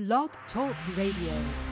Blog Talk Radio.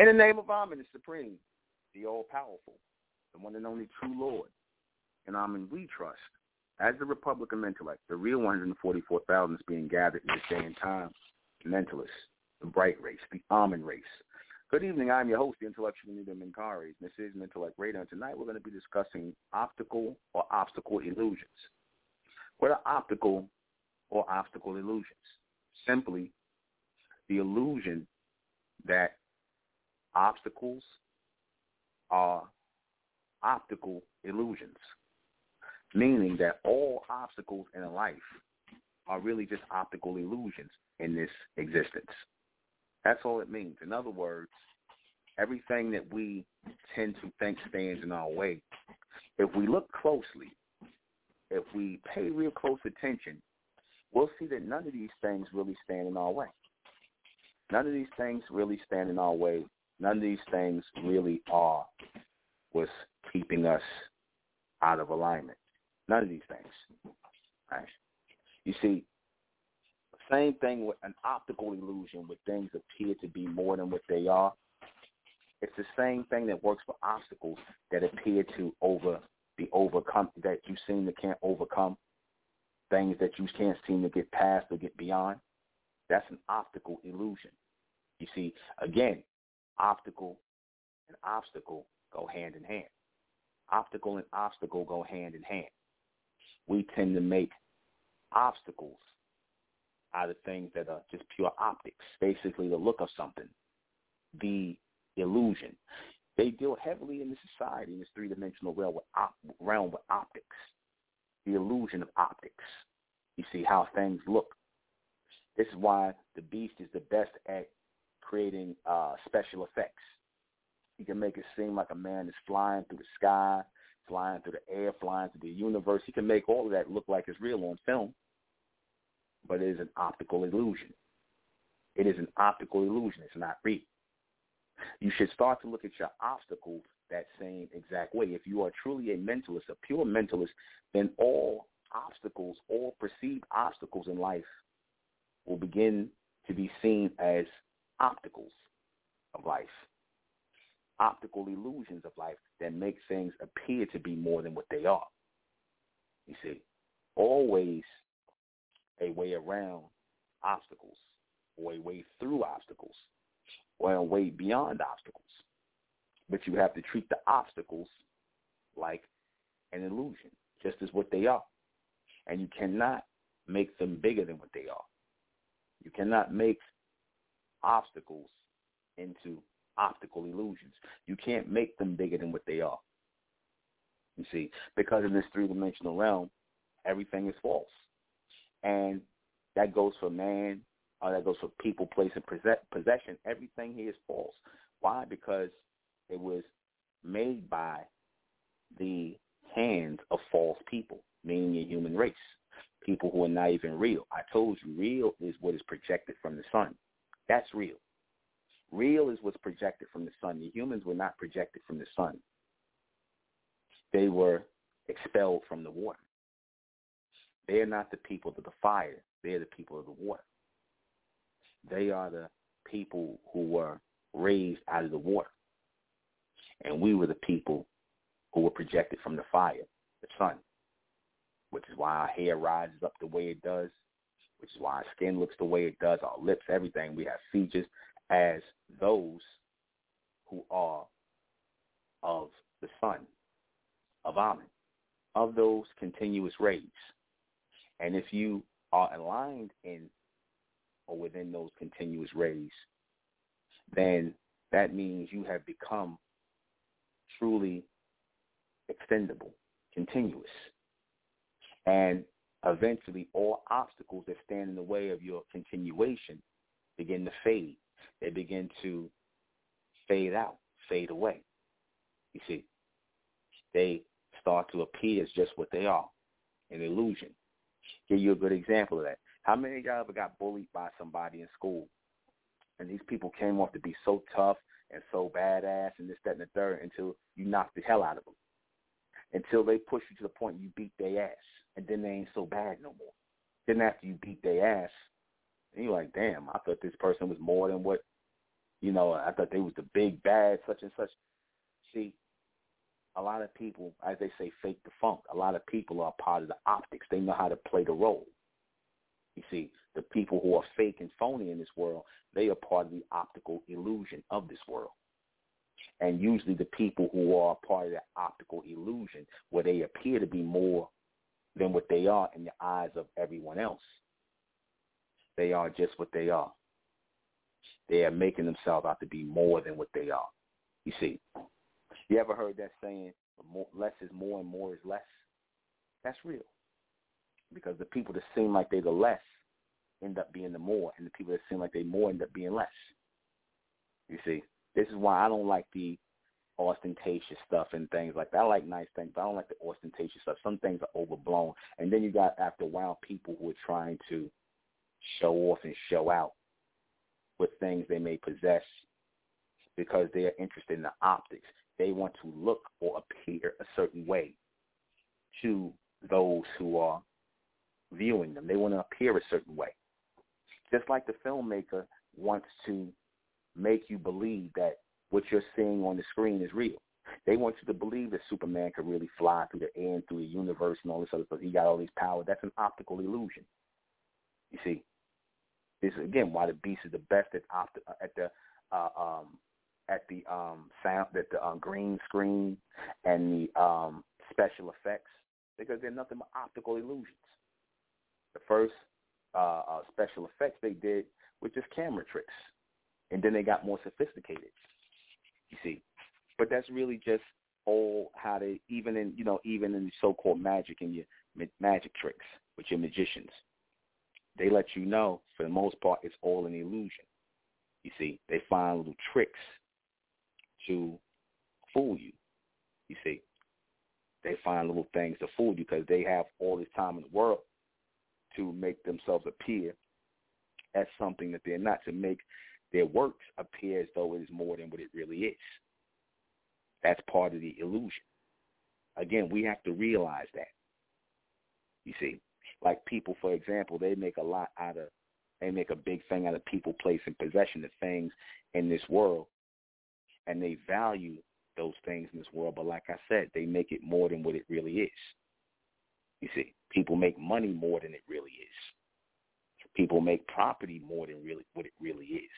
In the name of Amen, the Supreme, the All-Powerful, the one and only true Lord, and Amen we trust. As the Republican intellect, the real 144,000 is being gathered in this day and time, the mentalists, the bright race, the Amen race. Good evening. I'm your host, the intellectual leader Minkari. This is Mentellect Radio, and tonight we're going to be discussing optical or obstacle illusions. What are optical or obstacle illusions? Simply the illusion that obstacles are optical illusions, meaning that all obstacles in life are really just optical illusions in this existence. That's all it means. In other words, everything that we tend to think stands in our way, if we look closely, if we pay real close attention, we'll see that none of these things really stand in our way. None of these things really stand in our way. None of these things really are what's keeping us out of alignment. None of these things. Right? You see, same thing with an optical illusion where things appear to be more than what they are. It's the same thing that works for obstacles that appear to over be overcome that you seem to can't overcome, things that you can't seem to get past or get beyond. That's an optical illusion. You see, again, optical and obstacle go hand in hand. Optical and obstacle go hand in hand. We tend to make obstacles out of things that are just pure optics, basically the look of something, the illusion. They deal heavily in the society in this three-dimensional realm with, op- realm with optics, the illusion of optics. You see how things look. This is why the beast is the best at creating uh, special effects. He can make it seem like a man is flying through the sky, flying through the air, flying through the universe. He can make all of that look like it's real on film, but it is an optical illusion. It is an optical illusion. It's not real. You should start to look at your obstacles that same exact way. If you are truly a mentalist, a pure mentalist, then all obstacles, all perceived obstacles in life will begin to be seen as opticals of life, optical illusions of life that make things appear to be more than what they are. You see, always a way around obstacles or a way through obstacles or a way beyond obstacles. But you have to treat the obstacles like an illusion, just as what they are. And you cannot make them bigger than what they are. You cannot make obstacles into optical illusions. You can't make them bigger than what they are. You see, because in this three-dimensional realm, everything is false. And that goes for man, or that goes for people, place, and possession. Everything here is false. Why? Because it was made by the hands of false people, meaning the human race, people who are not even real. I told you, real is what is projected from the sun. That's real. Real is what's projected from the sun. The humans were not projected from the sun. They were expelled from the water. They are not the people of the fire. They are the people of the water. They are the people who were raised out of the water. And we were the people who were projected from the fire, the sun, which is why our hair rises up the way it does, which is why our skin looks the way it does, our lips, everything. We have features as those who are of the sun, of Amen, of those continuous rays. And if you are aligned in or within those continuous rays, then that means you have become truly extendable, continuous. And eventually all obstacles that stand in the way of your continuation begin to fade. They begin to fade out, fade away. You see, they start to appear as just what they are, an illusion. Give you a good example of that. How many of y'all ever got bullied by somebody in school? And these people came off to be so tough and so badass and this, that, and the third until you knocked the hell out of them. Until they push you to the point you beat their ass and then they ain't so bad no more. Then after you beat their ass, you're like, damn, I thought this person was more than what You know, I thought they was the big bad such and such. See, a lot of people, as they say, fake the funk. A lot of people are part of the optics. They know how to play the role. You see, the people who are fake and phony in this world, they are part of the optical illusion of this world. And usually the people who are part of the optical illusion, where they appear to be more than what they are in the eyes of everyone else, they are just what they are. They are making themselves out to be more than what they are. You see, you ever heard that saying, less is more and more is less? That's real. Because the people that seem like they're the less end up being the more, and the people that seem like they more end up being less. You see, this is why I don't like the ostentatious stuff and things like that. I like nice things, but I don't like the ostentatious stuff. Some things are overblown. And then you got, after a while, people who are trying to show off and show out with things they may possess because they are interested in the optics. They want to look or appear a certain way to those who are viewing them. They want to appear a certain way. Just like the filmmaker wants to make you believe that what you're seeing on the screen is real. They want you to believe that Superman could really fly through the air and through the universe and all this other stuff. He got all these powers. That's an optical illusion. You see, this is again why the Beast is the best at opt- at the uh, um, at the um, sound, at the um, green screen and the um, special effects because they're nothing but optical illusions. The first uh, uh, special effects they did were just camera tricks, and then they got more sophisticated. You see, but that's really just all how they even in you know even in the so-called magic and your magic tricks with your magicians, they let you know for the most part it's all an illusion. You see, they find little tricks to fool you. You see, they find little things to fool you because they have all this time in the world to make themselves appear as something that they're not, to make their works appear as though it is more than what it really is. That's part of the illusion. Again, we have to realize that. You see, like people, for example, they make a lot out of, they make a big thing out of people placing possession of things in this world, and they value those things in this world. But like I said, they make it more than what it really is. You see, people make money more than it really is. People make property more than really what it really is.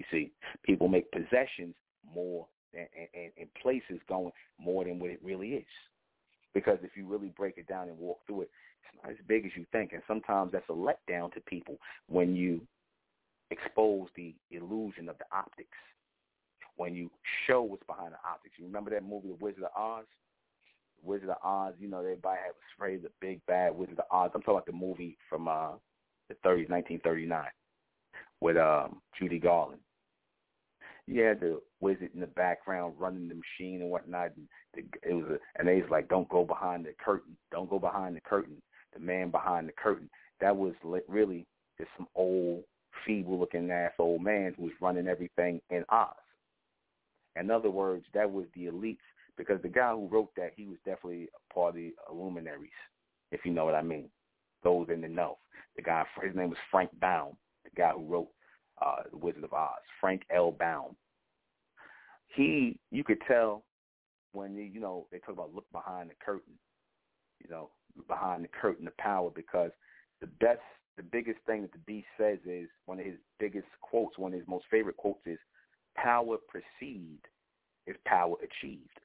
You see, people make possessions more and, and, and places going more than what it really is. Because if you really break it down and walk through it, it's not as big as you think. And sometimes that's a letdown to people when you expose the illusion of the optics, when you show what's behind the optics. You remember that movie, The Wizard of Oz? The Wizard of Oz, you know, everybody was afraid of the big bad Wizard of Oz. I'm talking about the movie from uh the 30s, 1939, with um Judy Garland. You had the wizard in the background running the machine and whatnot. And it was a, and they was like, "Don't go behind the curtain. Don't go behind the curtain." The man behind the curtain. That was really just some old, feeble-looking ass old man who was running everything in Oz. In other words, that was the elites because the guy who wrote that, he was definitely a part of the luminaries, if you know what I mean. Those in the know. The guy, his name was Frank Baum, the guy who wrote uh, Wizard of Oz, Frank L. Baum. He, you could tell when you, you know they talk about look behind the curtain, you know, behind the curtain of power, because the best, the biggest thing that the beast says is one of his biggest quotes, one of his most favorite quotes is, "Power perceived is power achieved."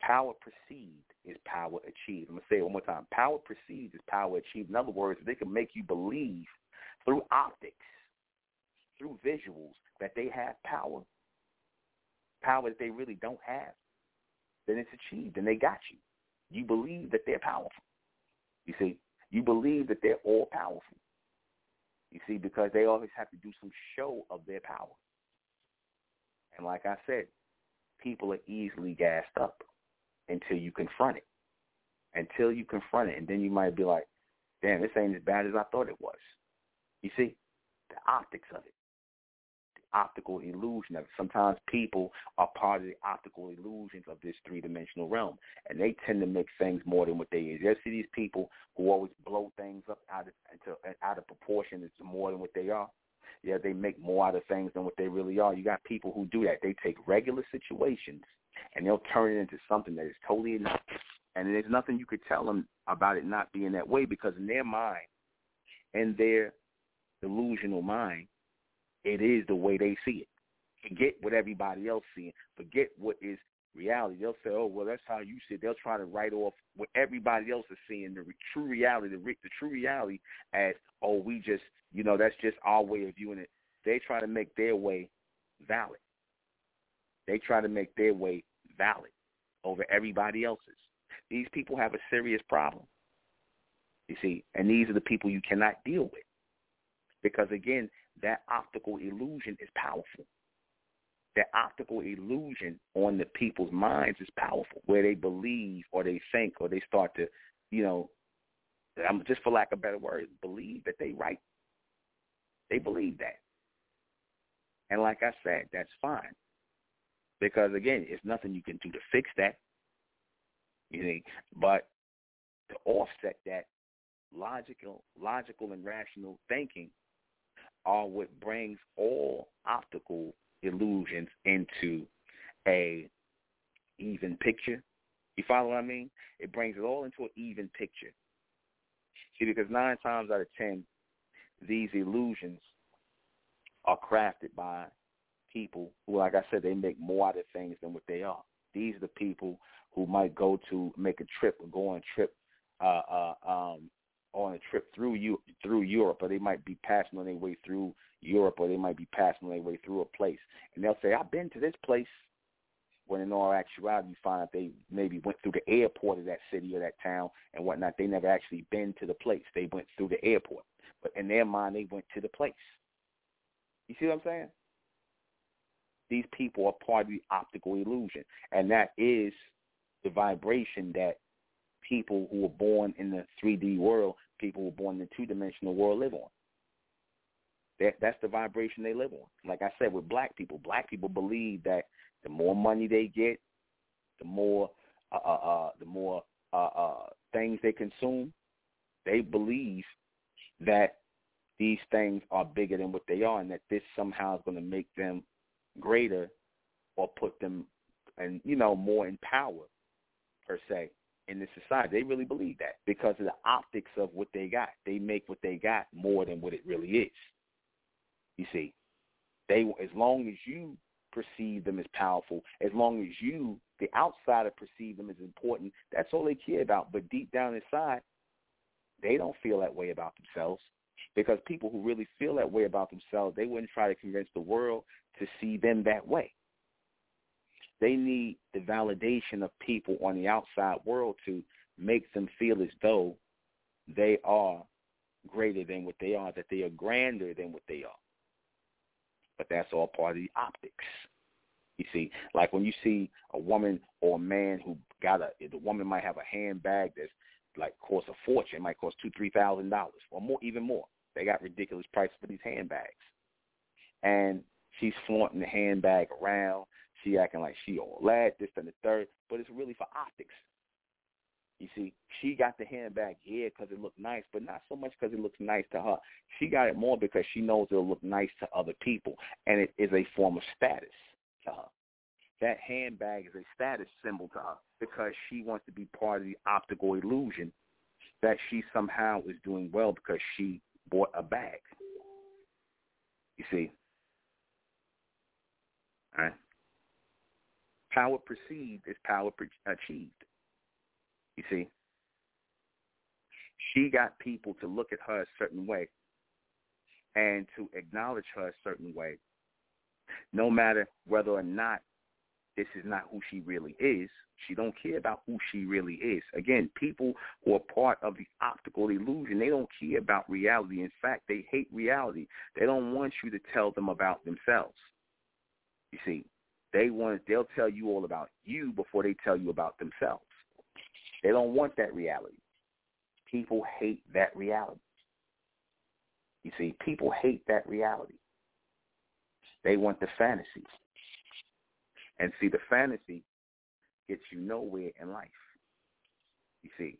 Power perceived is power achieved. I'm going to say it one more time. Power perceived is power achieved. In other words, they can make you believe through optics, through visuals, that they have power, power that they really don't have. Then it's achieved and they got you. You believe that they're powerful. You see, you believe that they're all powerful. You see, because they always have to do some show of their power. And like I said, people are easily gassed up until you confront it. Until you confront it, and then you might be like, "Damn, this ain't as bad as I thought it was." You see, the optics of it, optical illusion of. Sometimes people are part of the optical illusions of this three-dimensional realm, and they tend to make things more than what they is. You see these people who always blow things up out of into, out of proportion. It's more than what they are. yeah, they make more out of things than what they really are. You got people who do that. They take regular situations and they'll turn it into something that is totally enough. And there's nothing you could tell them about it not being that way because in their mind, in their delusional mind, it is the way they see it. Forget what everybody else seeing. Forget what is reality. They'll say, "Oh, well, that's how you see it." They'll try to write off what everybody else is seeing, the true reality, the, the true reality, as, "Oh, we just, you know, that's just our way of viewing it." They try to make their way valid. They try to make their way valid over everybody else's. These people have a serious problem. You see, and these are the people you cannot deal with. Because again, that optical illusion is powerful that optical illusion on the people's minds is powerful, where they believe or they think or they start to, you know, I'm just for lack of better words, believe that they right. They believe that. And like I said, that's fine. Because again, it's nothing you can do to fix that. You see, but to offset that logical logical and rational thinking are what brings all optical illusions into a even picture. You follow what I mean? It brings it all into an even picture. See, because nine times out of ten, these illusions are crafted by people who, like I said, they make more out of things than what they are. These are the people who might go to make a trip or go on a trip uh, uh, um, on a trip through you through Europe, or they might be passing on their way through Europe, or they might be passing on their way through a place, and they'll say, "I've been to this place." When in all actuality, you find out they maybe went through the airport of that city or that town and whatnot. They never actually been to the place. They went through the airport, but in their mind, they went to the place. You see what I'm saying? These people are part of the optical illusion, and that is the vibration that people who were born in the 3D world, people who were born in the two-dimensional world live on. That, that's the vibration they live on. Like I said, with black people, black people believe that the more money they get, the more uh, uh, uh the more uh, uh, things they consume. They believe that these things are bigger than what they are, and that this somehow is going to make them greater or put them, and you know, more in power per se in this society. They really believe that because of the optics of what they got. They make what they got more than what it really is. You see, they as long as you perceive them as powerful, as long as you, the outsider, perceive them as important, that's all they care about. But deep down inside, they don't feel that way about themselves. Because people who really feel that way about themselves, they wouldn't try to convince the world to see them that way. They need the validation of people on the outside world to make them feel as though they are greater than what they are, that they are grander than what they are. But that's all part of the optics. You see, like when you see a woman or a man who got a, the woman might have a handbag that's like costs a fortune, might cost two, three thousand dollars or more, even more. They got ridiculous prices for these handbags, and she's flaunting the handbag around. She acting like she all that, this and the third, but it's really for optics. You see, she got the handbag, yeah, because it looked nice, but not so much because it looks nice to her. She got it more because she knows it'll look nice to other people, and it is a form of status to her. That handbag is a status symbol to her because she wants to be part of the optical illusion that she somehow is doing well because she bought a bag. You see? All right? Power perceived is power achieved. You see? She got people to look at her a certain way and to acknowledge her a certain way, no matter whether or not this is not who she really is. She don't care about who she really is. Again, people who are part of the optical illusion, they don't care about reality. In fact, they hate reality. They don't want you to tell them about themselves. You see, they want they'll tell you all about you before they tell you about themselves. They don't want that reality. People hate that reality. You see, people hate that reality. They want the fantasy. And see, the fantasy gets you nowhere in life. You see,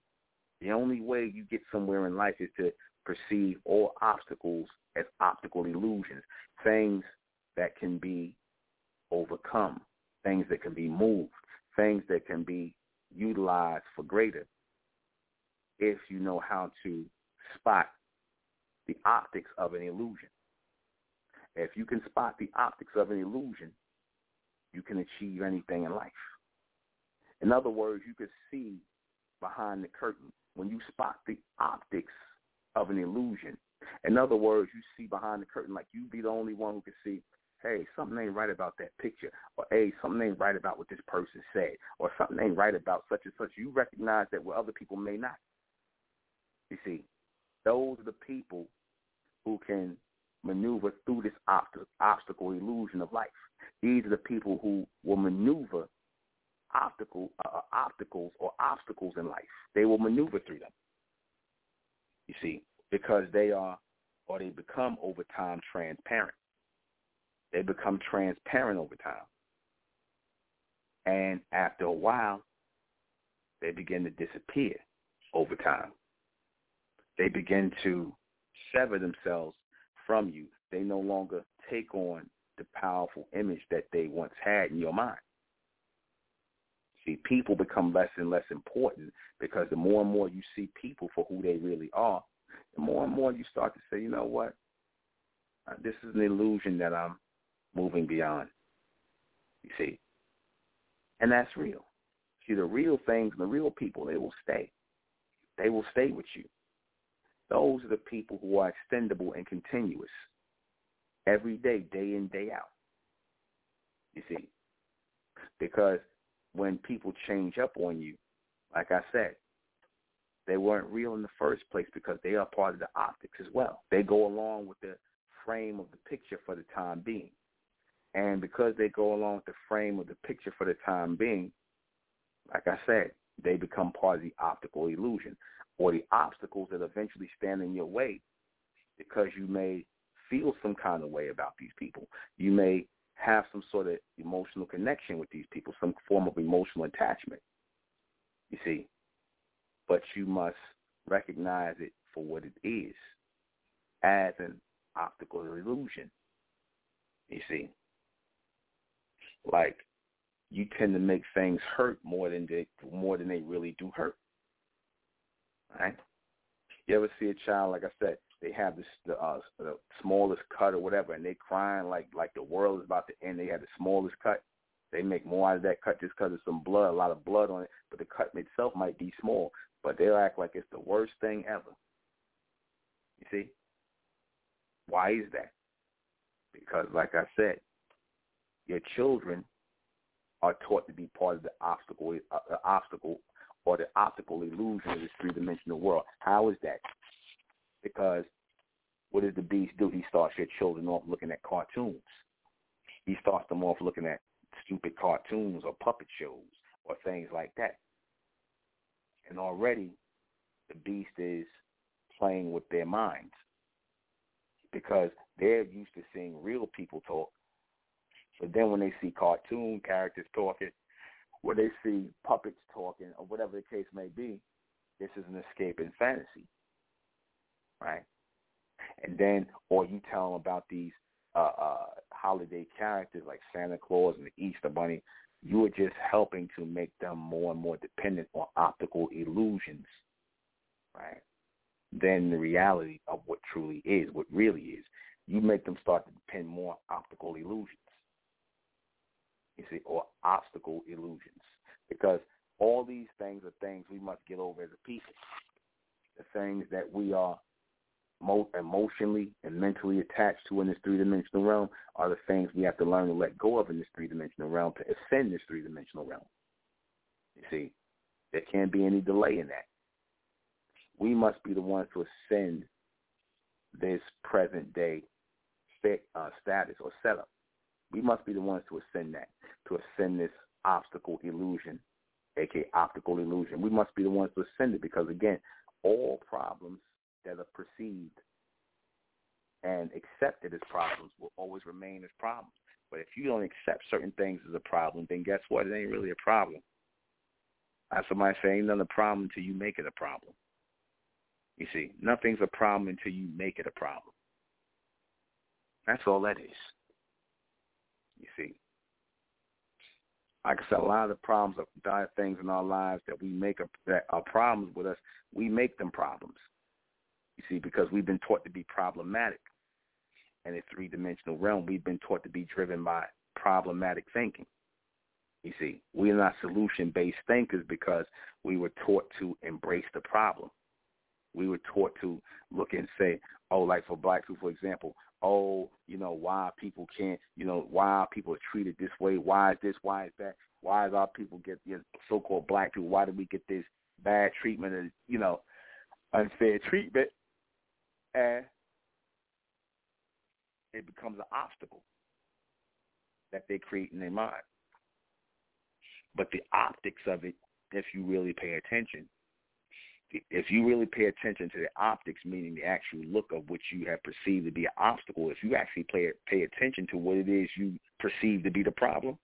the only way you get somewhere in life is to perceive all obstacles as optical illusions, things that can be overcome, things that can be moved, things that can be utilized for greater if you know how to spot the optics of an illusion. If you can spot the optics of an illusion, you can achieve anything in life. In other words, you can see behind the curtain when you spot the optics of an illusion. In other words, you see behind the curtain like you be the only one who can see, hey, something ain't right about that picture, or hey, something ain't right about what this person said, or something ain't right about such and such. You recognize that where other people may not. You see, those are the people who can maneuver through this obstacle illusion of life. These are the people who will maneuver obstacle uh, uh, obstacles or obstacles in life. They will maneuver through them. You see, because they are or they become over time transparent. They become transparent over time. And after a while, they begin to disappear over time. They begin to sever themselves from you. They no longer take on the powerful image that they once had in your mind. See, people become less and less important because the more and more you see people for who they really are, the more and more you start to say, you know what, uh, this is an illusion that I'm moving beyond. You see, and that's real. See, the real things and the real people, they will stay. They will stay with you. Those are the people who are extendable and continuous every day, day in, day out. You see, because when people change up on you, like I said, they weren't real in the first place because they are part of the optics as well. They go along with the frame of the picture for the time being. And because they go along with the frame of the picture for the time being, like I said, they become part of the optical illusion or the obstacles that eventually stand in your way because you may feel some kind of way about these people. You may have some sort of emotional connection with these people, some form of emotional attachment. You see, but you must recognize it for what it is, as an optical illusion. You see, like you tend to make things hurt more than they more than they really do hurt. Right? You ever see a child, like I said, they have this the, uh, the smallest cut or whatever, and they crying like like the world is about to end. They have the smallest cut. They make more out of that cut just because of some blood, a lot of blood on it, but the cut itself might be small. But they'll act like it's the worst thing ever. You see? Why is that? Because, like I said, your children are taught to be part of the obstacle, uh, the obstacle or the optical illusion of this three-dimensional world. How is that? Because what does the beast do? He starts your children off looking at cartoons. He starts them off looking at stupid cartoons or puppet shows or things like that. And already the beast is playing with their minds because they're used to seeing real people talk. But then when they see cartoon characters talking, where they see puppets talking, or whatever the case may be, this is an escape in fantasy right? And then, or you tell them about these uh, uh, holiday characters like Santa Claus and the Easter Bunny, you are just helping to make them more and more dependent on optical illusions, right? Than the reality of what truly is, what really is. You make them start to depend more on optical illusions. You see, or obstacle illusions. Because all these things are things we must get over as a people. The things that we are emotionally and mentally attached to in this three-dimensional realm are the things we have to learn to let go of in this three-dimensional realm to ascend this three-dimensional realm. You see, there can't be any delay in that. We must be the ones to ascend this present day uh, status or setup. We must be the ones to ascend that, to ascend this obstacle illusion, aka optical illusion. We must be the ones to ascend it because, again, all problems that are perceived and accepted as problems will always remain as problems. But if you don't accept certain things as a problem, then guess what? It ain't really a problem. As somebody say, ain't nothing a problem until you make it a problem. You see, nothing's a problem until you make it a problem. That's all that is. You see. Like I said, a lot of the problems, of dire things in our lives that we make a, that are problems with us, we make them problems. You see, because we've been taught to be problematic. In a three-dimensional realm, we've been taught to be driven by problematic thinking. You see, we're not solution-based thinkers because we were taught to embrace the problem. We were taught to look and say, oh, like for black people, for example, oh, you know, why people can't, you know, why people are treated this way? Why is this? Why is that? Why is our people get you know, so-called black people? Why do we get this bad treatment and you know unfair treatment? And it becomes an obstacle that they create in their mind. But the optics of it, if you really pay attention, if you really pay attention to the optics, meaning the actual look of what you have perceived to be an obstacle, if you actually pay pay attention to what it is you perceive to be the problem,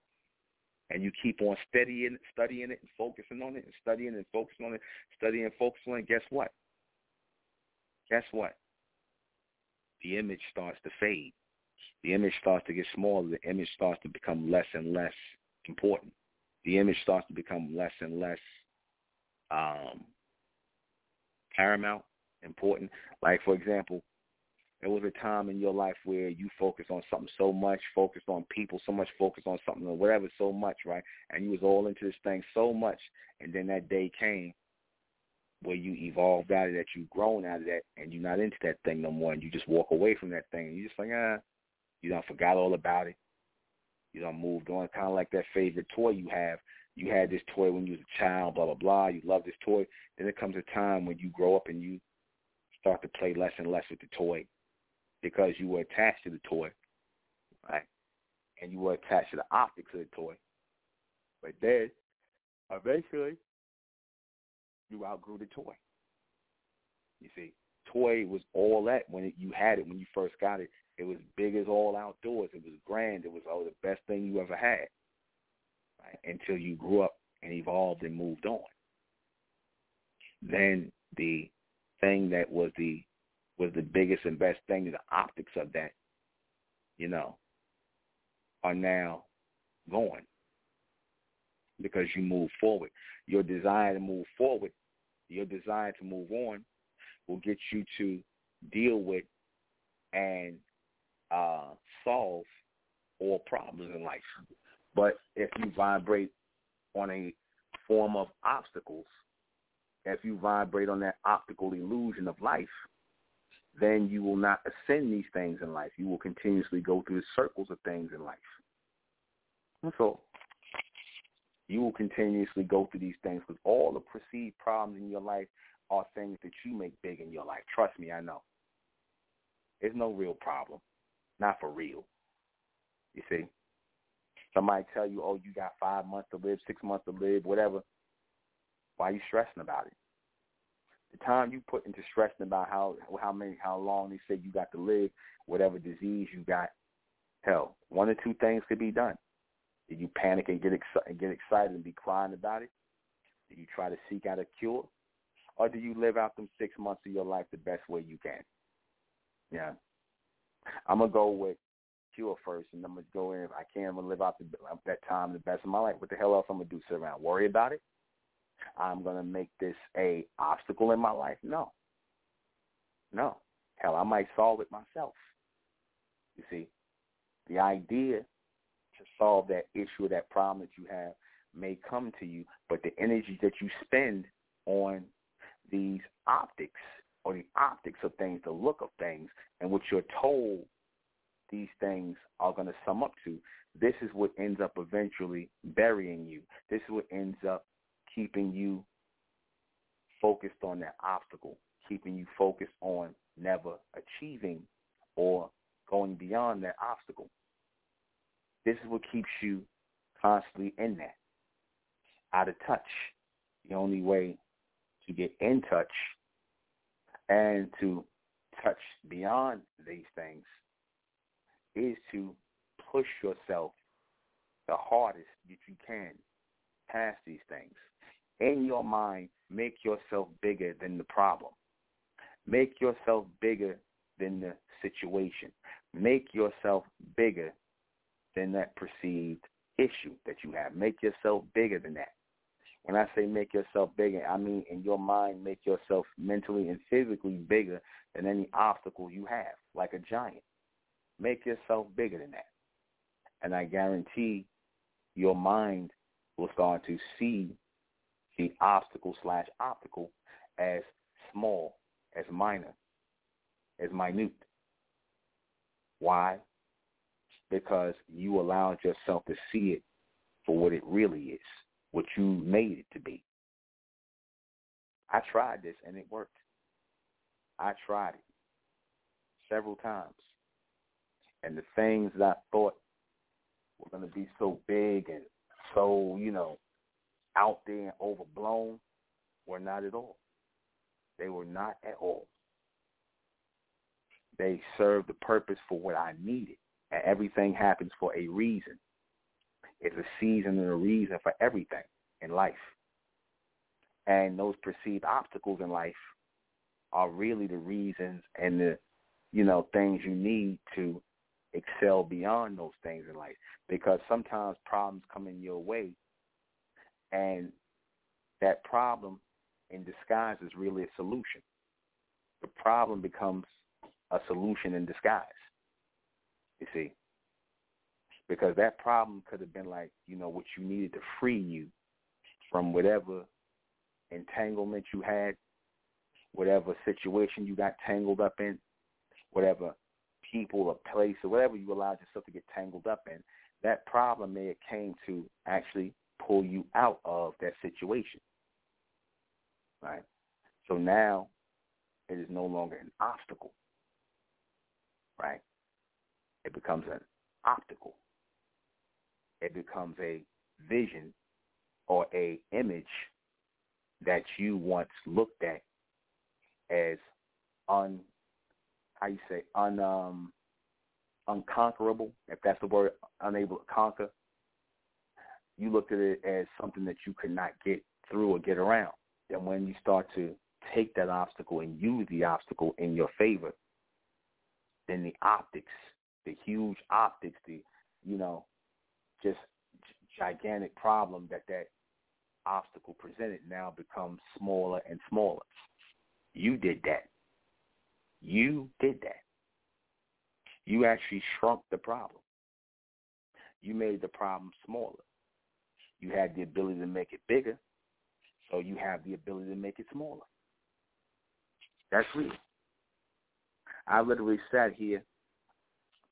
and you keep on studying, studying it and focusing on it, and studying and focusing on it, studying and focusing on it, guess what? Guess what? The image starts to fade. The image starts to get smaller. The image starts to become less and less important. The image starts to become less and less um, paramount, important. Like, for example, there was a time in your life where you focused on something so much, focused on people so much, focused on something or whatever so much, right? And you was all into this thing so much, and then that day came where you evolved out of that, you grown out of that, and you're not into that thing no more, and you just walk away from that thing. And you just like, ah, you don't forgot all about it. You don't moved on. Kind of like that favorite toy you have you had this toy when you was a child, blah blah blah. You love this toy. Then there comes a time when you grow up and you start to play less and less with the toy because you were attached to the toy, right? And you were attached to the optics of the toy. But then, eventually, you outgrew the toy. You see, toy was all that when it, you had it when you first got it. It was big as all outdoors. It was grand. It was oh the best thing you ever had until you grew up and evolved and moved on. Then the thing that was the was the biggest and best thing, the optics of that, you know, are now gone because you move forward. Your desire to move forward, your desire to move on will get you to deal with and uh, solve all problems in life. But if you vibrate on a form of obstacles, if you vibrate on that optical illusion of life, then you will not ascend these things in life. You will continuously go through the circles of things in life. That's all. You will continuously go through these things because all the perceived problems in your life are things that you make big in your life. Trust me, I know. There's no real problem. Not for real. You see? Somebody tell you, oh, you got five months to live, six months to live, whatever. Why are you stressing about it? The time you put into stressing about how how many how long they say you got to live, whatever disease you got, hell, one or two things could be done. Did you panic and get excited and get excited and be crying about it? Do you try to seek out a cure, or do you live out them six months of your life the best way you can? Yeah, I'm gonna go with first, and I'm gonna go in. If I can't, I'm gonna live out the, uh, that time the best of my life. What the hell else I'm gonna do? Sit around worry about it? I'm gonna make this a obstacle in my life? No, no. Hell, I might solve it myself. You see, the idea to solve that issue or that problem that you have may come to you, but the energy that you spend on these optics or the optics of things, the look of things, and what you're told these things are going to sum up to. This is what ends up eventually burying you. This is what ends up keeping you focused on that obstacle, keeping you focused on never achieving or going beyond that obstacle. This is what keeps you constantly in that, out of touch. The only way to get in touch and to touch beyond these things is to push yourself the hardest that you can past these things. In your mind, make yourself bigger than the problem. Make yourself bigger than the situation. Make yourself bigger than that perceived issue that you have. Make yourself bigger than that. When I say make yourself bigger, I mean in your mind make yourself mentally and physically bigger than any obstacle you have, like a giant. Make yourself bigger than that. And I guarantee your mind will start to see the obstacle slash optical as small, as minor, as minute. Why? Because you allowed yourself to see it for what it really is, what you made it to be. I tried this and it worked. I tried it several times. And the things that I thought were going to be so big and so, you know, out there and overblown were not at all. They were not at all. They served the purpose for what I needed. And everything happens for a reason. It's a season and a reason for everything in life. And those perceived obstacles in life are really the reasons and the, you know, things you need to excel beyond those things in life. Because sometimes problems come in your way and that problem in disguise is really a solution. The problem becomes a solution in disguise. You see? Because that problem could have been like, you know, what you needed to free you from whatever entanglement you had, whatever situation you got tangled up in, whatever people or place or whatever you allowed yourself to get tangled up in, that problem may have came to actually pull you out of that situation. Right? So now it is no longer an obstacle. Right? It becomes an optical. It becomes a vision or a image that you once looked at as un how you say un um unconquerable, if that's the word, unable to conquer you looked at it as something that you could not get through or get around. Then when you start to take that obstacle and use the obstacle in your favor, then the optics, the huge optics, the, you know, just gigantic problem that that obstacle presented now becomes smaller and smaller. You did that. You did that. You actually shrunk the problem. You made the problem smaller. You had the ability to make it bigger, so you have the ability to make it smaller. That's real. I literally sat here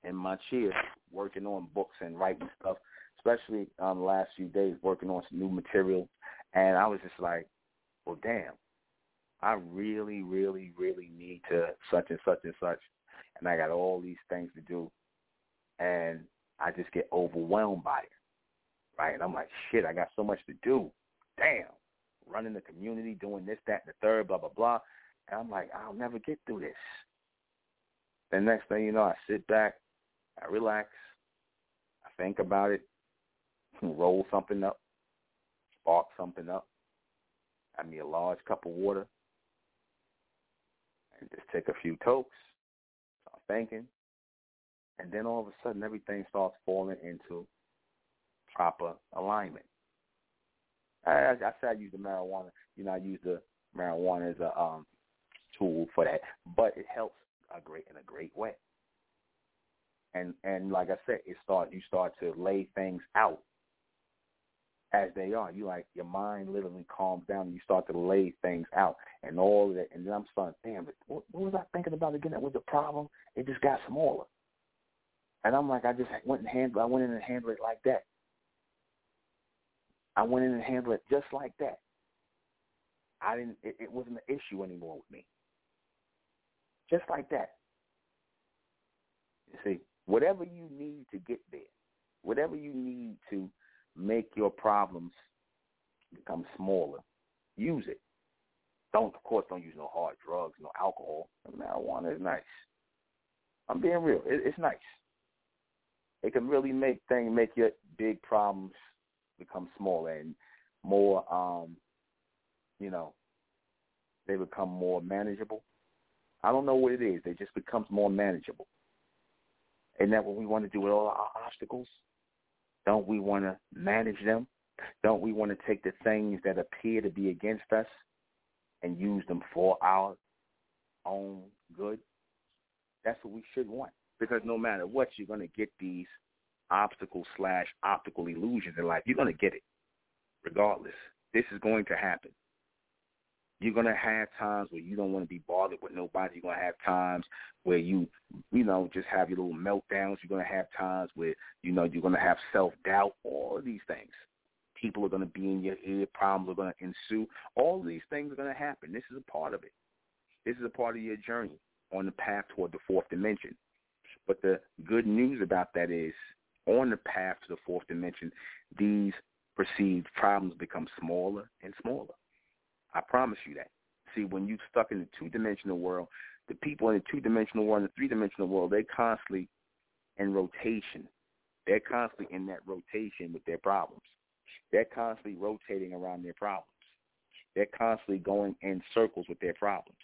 in my chair working on books and writing stuff, especially um, the last few days working on some new material, and I was just like, well, damn, I really, really, really need to such and such and such, and I got all these things to do, and I just get overwhelmed by it right? And I'm like, shit, I got so much to do. Damn. Running the community, doing this, that, and the third, blah, blah, blah. And I'm like, I'll never get through this. The next thing you know, I sit back, I relax, I think about it, roll something up, spark something up, I me a large cup of water, just take a few tokes, start thinking, and then all of a sudden everything starts falling into proper alignment. I, I said I use the marijuana. You know, I use the marijuana as a um, tool for that, but it helps a great in a great way. And and like I said, it start you start to lay things out as they are. You like your mind literally calms down and you start to lay things out and all of that. And then I'm starting, damn, but what, what was I thinking about again? That was the problem. It just got smaller. And I'm like, I just went and handled. I went in and handled it like that. I went in and handled it just like that. I didn't. It, it wasn't an issue anymore with me. Just like that. You see, whatever you need to get there, whatever you need to make your problems become smaller, use it. Don't, of course, don't use no hard drugs, no alcohol. Marijuana is nice. I'm being real. It, it's nice. It can really make things, make your big problems become smaller and more, um, you know, they become more manageable. I don't know what it is. It just becomes more manageable. Isn't that what we want to do with all our obstacles? Don't we want to manage them? Don't we want to take the things that appear to be against us and use them for our own good? That's what we should want. Because no matter what, you're going to get these obstacles slash optical illusions in life. You're going to get it regardless. This is going to happen. You're gonna have times where you don't want to be bothered with nobody. You're gonna have times where you, you know, just have your little meltdowns. You're gonna have times where you know you're gonna have self doubt. All of these things. People are gonna be in your ear. Problems are gonna ensue. All of these things are gonna happen. This is a part of it. This is a part of your journey on the path toward the fourth dimension. But the good news about that is, on the path to the fourth dimension, these perceived problems become smaller and smaller. I promise you that. See, when you're stuck in the two-dimensional world, the people in the two-dimensional world and the three-dimensional world, they're constantly in rotation. They're constantly in that rotation with their problems. They're constantly rotating around their problems. They're constantly going in circles with their problems.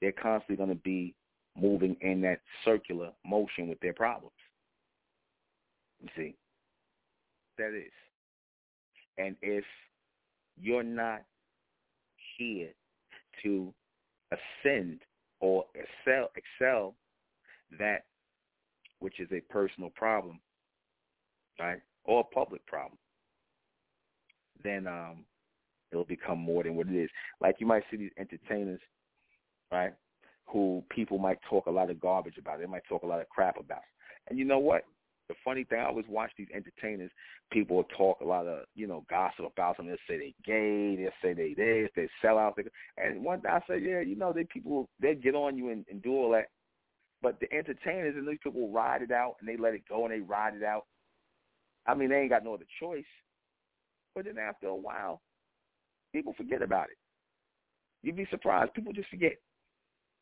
They're constantly going to be moving in that circular motion with their problems. You see, that is. And if you're not here to ascend or excel, excel that which is a personal problem, right, or a public problem, then um, it'll become more than what it is. Like you might see these entertainers, right, who people might talk a lot of garbage about. They might talk a lot of crap about. And you know what? The funny thing, I always watch these entertainers. People talk a lot of, you know, gossip about them. They'll say they gay. They'll say they this. They sell out. And one day I say, yeah, you know, they people they get on you and, and do all that. But the entertainers and these people ride it out and they let it go and they ride it out. I mean, they ain't got no other choice. But then after a while, people forget about it. You'd be surprised. People just forget.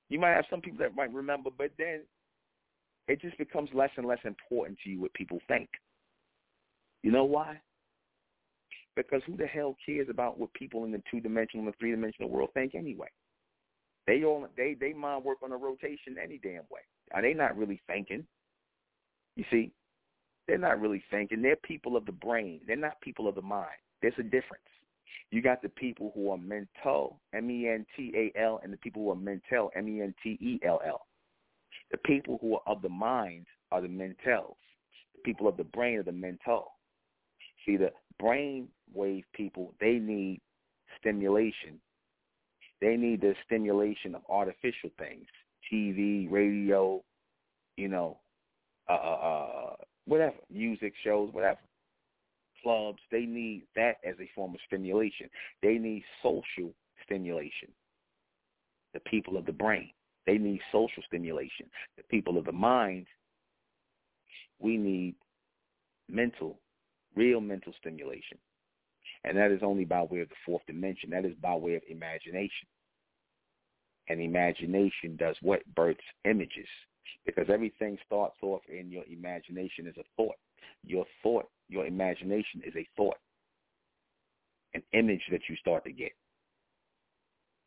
You might have some people that might remember, but then it just becomes less and less important to you what people think. You know why? Because who the hell cares about what people in the two dimensional and three dimensional world think anyway? They all they they mind work on a rotation any damn way. Are they not really thinking? You see, they're not really thinking. They're people of the brain. They're not people of the mind. There's a difference. You got the people who are mental, M-E-N-T-A-L, and the people who are mentell, M-E-N-T-E-L-L. The people who are of the mind are the mentals. The people of the brain are the mental. See, the brain wave people, they need stimulation. They need the stimulation of artificial things, TV, radio, you know, uh, uh, uh, whatever, music shows, whatever, clubs. They need that as a form of stimulation. They need social stimulation. The people of the brain. They need social stimulation. The people of the mind, we need mental, real mental stimulation. And that is only by way of the fourth dimension. That is by way of imagination. And imagination does what? Births images. Because everything starts off in your imagination as a thought. Your thought, your imagination is a thought, an image that you start to get.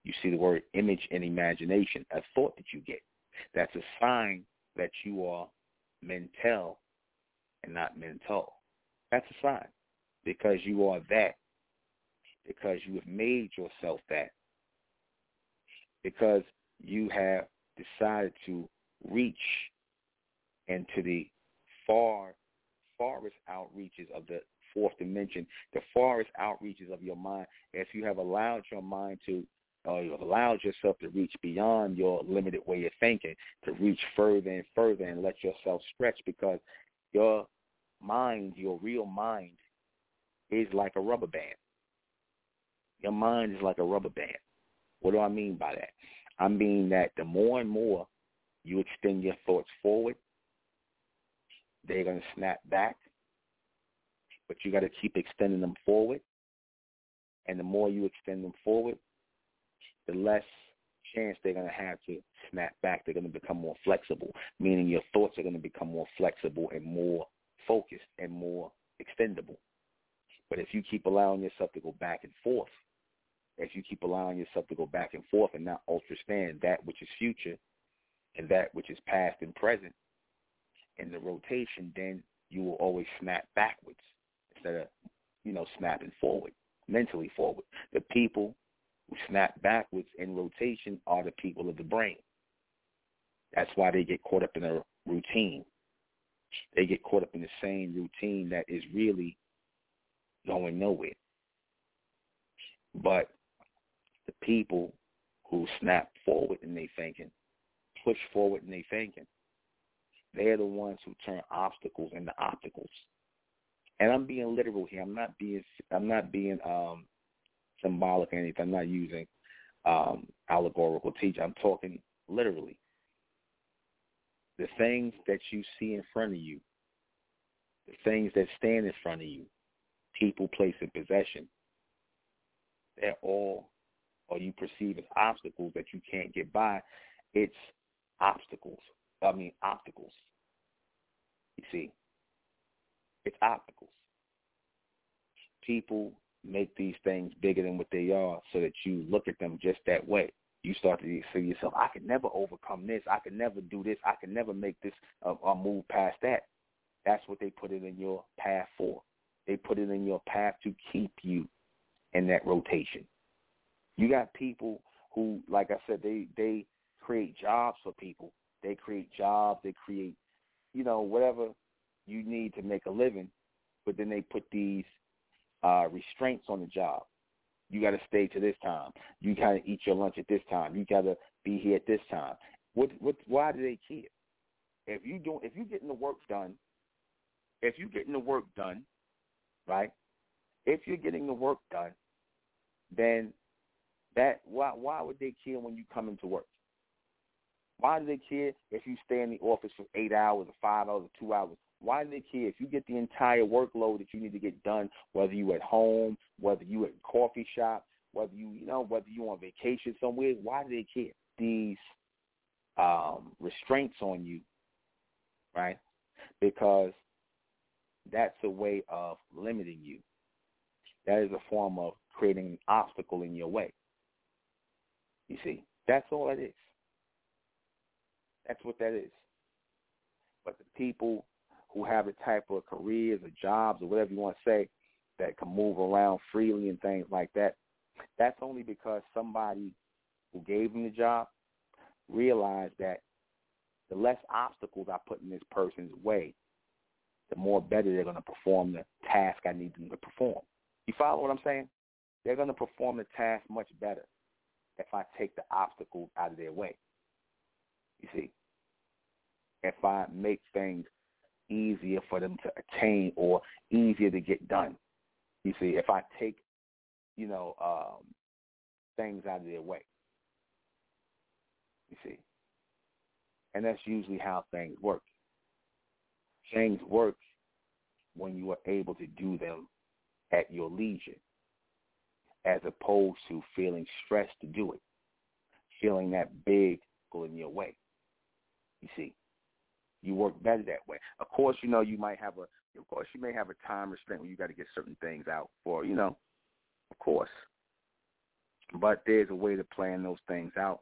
You see the word image and imagination, a thought that you get. That's a sign that you are mental and not mental. That's a sign because you are that, because you have made yourself that, because you have decided to reach into the far, farthest outreaches of the fourth dimension, the farthest outreaches of your mind, as you have allowed your mind to uh, you allowed yourself to reach beyond your limited way of thinking, to reach further and further and let yourself stretch because your mind, your real mind, is like a rubber band. Your mind is like a rubber band. What do I mean by that? I mean that the more and more you extend your thoughts forward, they're going to snap back, but you got to keep extending them forward. And the more you extend them forward, the less chance they're going to have to snap back. They're going to become more flexible, meaning your thoughts are going to become more flexible and more focused and more extendable. But if you keep allowing yourself to go back and forth, if you keep allowing yourself to go back and forth and not understand that which is future and that which is past and present in the rotation, then you will always snap backwards instead of, you know, snapping forward, mentally forward. The people who snap backwards in rotation are the people of the brain. That's why they get caught up in a routine. They get caught up in the same routine that is really going nowhere. But the people who snap forward in their thinking, push forward in their thinking, they're the ones who turn obstacles into obstacles. And I'm being literal here. I'm not being I'm not being um symbolic or anything. I'm not using um allegorical teaching. I'm talking literally. The things that you see in front of you, the things that stand in front of you, people, place, and possession, they're all or you perceive as obstacles that you can't get by, it's obstacles. I mean obstacles. You see, it's obstacles. People make these things bigger than what they are so that you look at them just that way. You start to see yourself, I can never overcome this. I can never do this. I can never make this uh, or move past that. That's what they put it in your path for. They put it in your path to keep you in that rotation. You got people who, like I said, they they create jobs for people. They create jobs. They create, you know, whatever you need to make a living. But then they put these uh, restraints on the job. You got to stay to this time. You got to eat your lunch at this time. You got to be here at this time. What? What? Why do they care? If you do, if you getting the work done, if you getting the work done, right? If you're getting the work done, then that why why would they care when you come into work? Why do they care if you stay in the office for eight hours or five hours or two hours? Why do they care if you get the entire workload that you need to get done, whether you at home, whether you at coffee shop, whether you you know whether you on vacation somewhere? Why do they care? These um, restraints on you, right? Because that's a way of limiting you. That is a form of creating an obstacle in your way. You see, that's all it is. That's what that is. But the people who have a type of careers or jobs or whatever you want to say that can move around freely and things like that, that's only because somebody who gave them the job realized that the less obstacles I put in this person's way, the more better they're going to perform the task I need them to perform. You follow what I'm saying? They're going to perform the task much better if I take the obstacles out of their way. You see, if I make things easier for them to attain or easier to get done. You see, if I take, you know, um, things out of their way. You see. And that's usually how things work. Things work when you are able to do them at your leisure as opposed to feeling stressed to do it, feeling that big go in your way. You see, you work better that way. Of course, you know you might have a, of course you may have a time restraint where you got to get certain things out for, you know, of course. But there's a way to plan those things out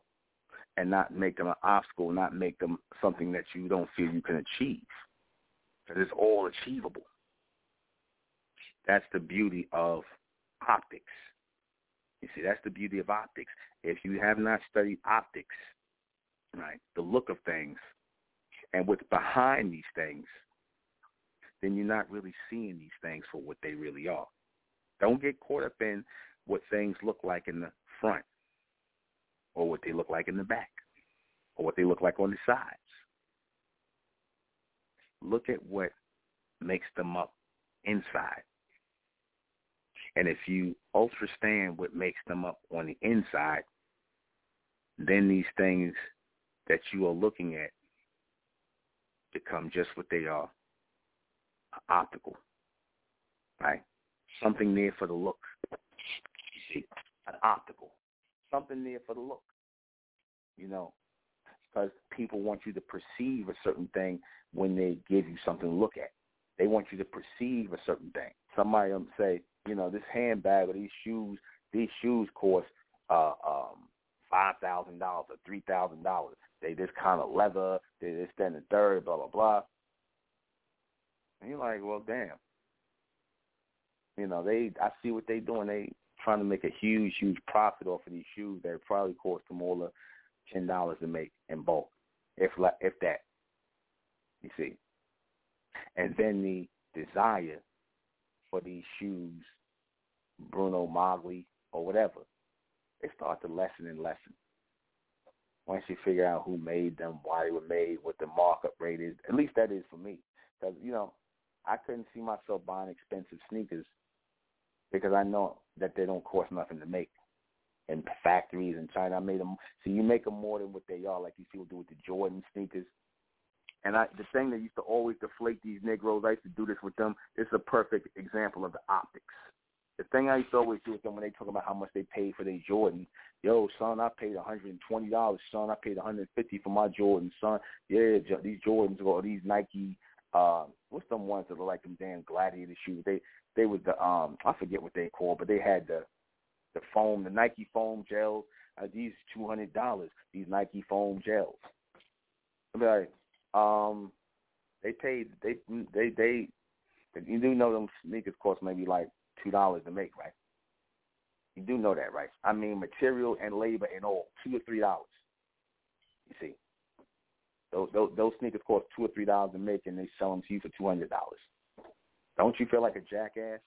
and not make them an obstacle, not make them something that you don't feel you can achieve. Because it's all achievable. That's the beauty of optics. You see, that's the beauty of optics. If you have not studied optics, right, the look of things and what's behind these things, then you're not really seeing these things for what they really are. Don't get caught up in what things look like in the front or what they look like in the back or what they look like on the sides. Look at what makes them up inside. And if you understand what makes them up on the inside, then these things that you are looking at become just what they are, optical, right? Something there for the look. You see, an optical, something there for the look. You know, because people want you to perceive a certain thing when they give you something to look at. They want you to perceive a certain thing. Somebody will say, you know, this handbag or these shoes these shoes cost uh um five thousand dollars or three thousand dollars. They this kind of leather, they this, that, and the third, blah blah blah. And you're like, well, damn. You know, they I see what they doing. They trying to make a huge, huge profit off of these shoes that probably cost them all of ten dollars to make in bulk, if if that. You see, and then the desire for these shoes, Bruno Magli or whatever, they start to lessen and lessen. Once you figure out who made them, why they were made, what the markup rate is, at least that is for me. Because, you know, I couldn't see myself buying expensive sneakers because I know that they don't cost nothing to make. In factories in China, I made them. So you make them more than what they are, like these people do with the Jordan sneakers. And I, the thing that used to always deflate these Negroes, I used to do this with them. It's a perfect example of the optics. The thing I used to always do with them when they talk about how much they paid for their Jordan, yo, son, I paid $120. Son, I paid 150 for my Jordan. Son, yeah, these Jordans or these Nike, uh, what's them ones that are like them damn gladiator shoes? They they was the um I forget what they called, but they had the the foam, the Nike foam gels. Uh, these two hundred dollars. These Nike foam gels. I'm like, um, they paid. They they they. You do know them sneakers cost maybe like two dollars to make, right? You do know that, right? I mean, material and labor and all, two or three dollars. You see, those, those those sneakers cost two or three dollars to make, and they sell them to you for two hundred dollars. Don't you feel like a jackass?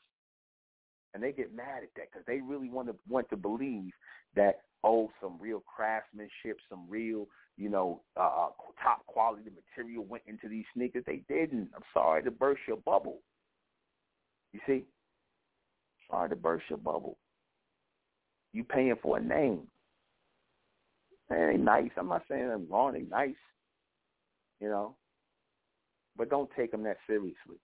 And they get mad at that because they really want to want to believe that oh, some real craftsmanship, some real you know uh, uh top quality material went into these sneakers. They didn't. I'm sorry to burst your bubble. You see, sorry to burst your bubble. You paying for a name. Man, they nice. I'm not saying they're wrong. They nice. You know, but don't take them that seriously.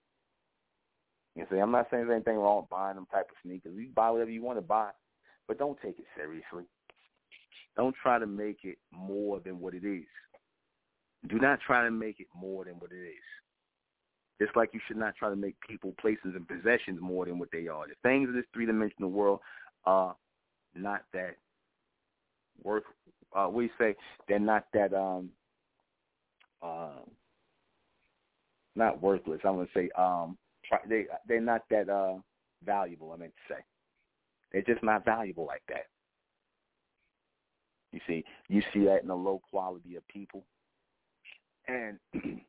You see, I'm not saying there's anything wrong with buying them type of sneakers. You buy whatever you want to buy, but don't take it seriously. Don't try to make it more than what it is. Do not try to make it more than what it is. Just like you should not try to make people, places, and possessions more than what they are. The things of this three-dimensional world are not that worth. Uh, we say they're not that um, uh, not worthless. I'm gonna say um, they they're not that uh valuable. I meant to say they're just not valuable like that. You see, you see that in the low quality of people, and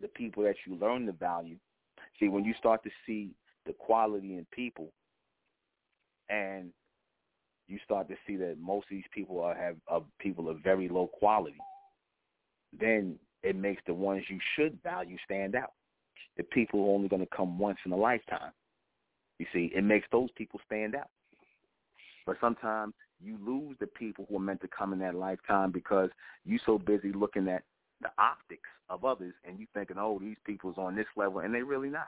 the people that you learn to value. See, when you start to see the quality in people, and you start to see that most of these people are have are people of very low quality, then it makes the ones you should value stand out the people who are only going to come once in a lifetime. You see, it makes those people stand out. But sometimes you lose the people who are meant to come in that lifetime because you're so busy looking at the optics of others and you thinking, oh, these people's on this level, and they're really not.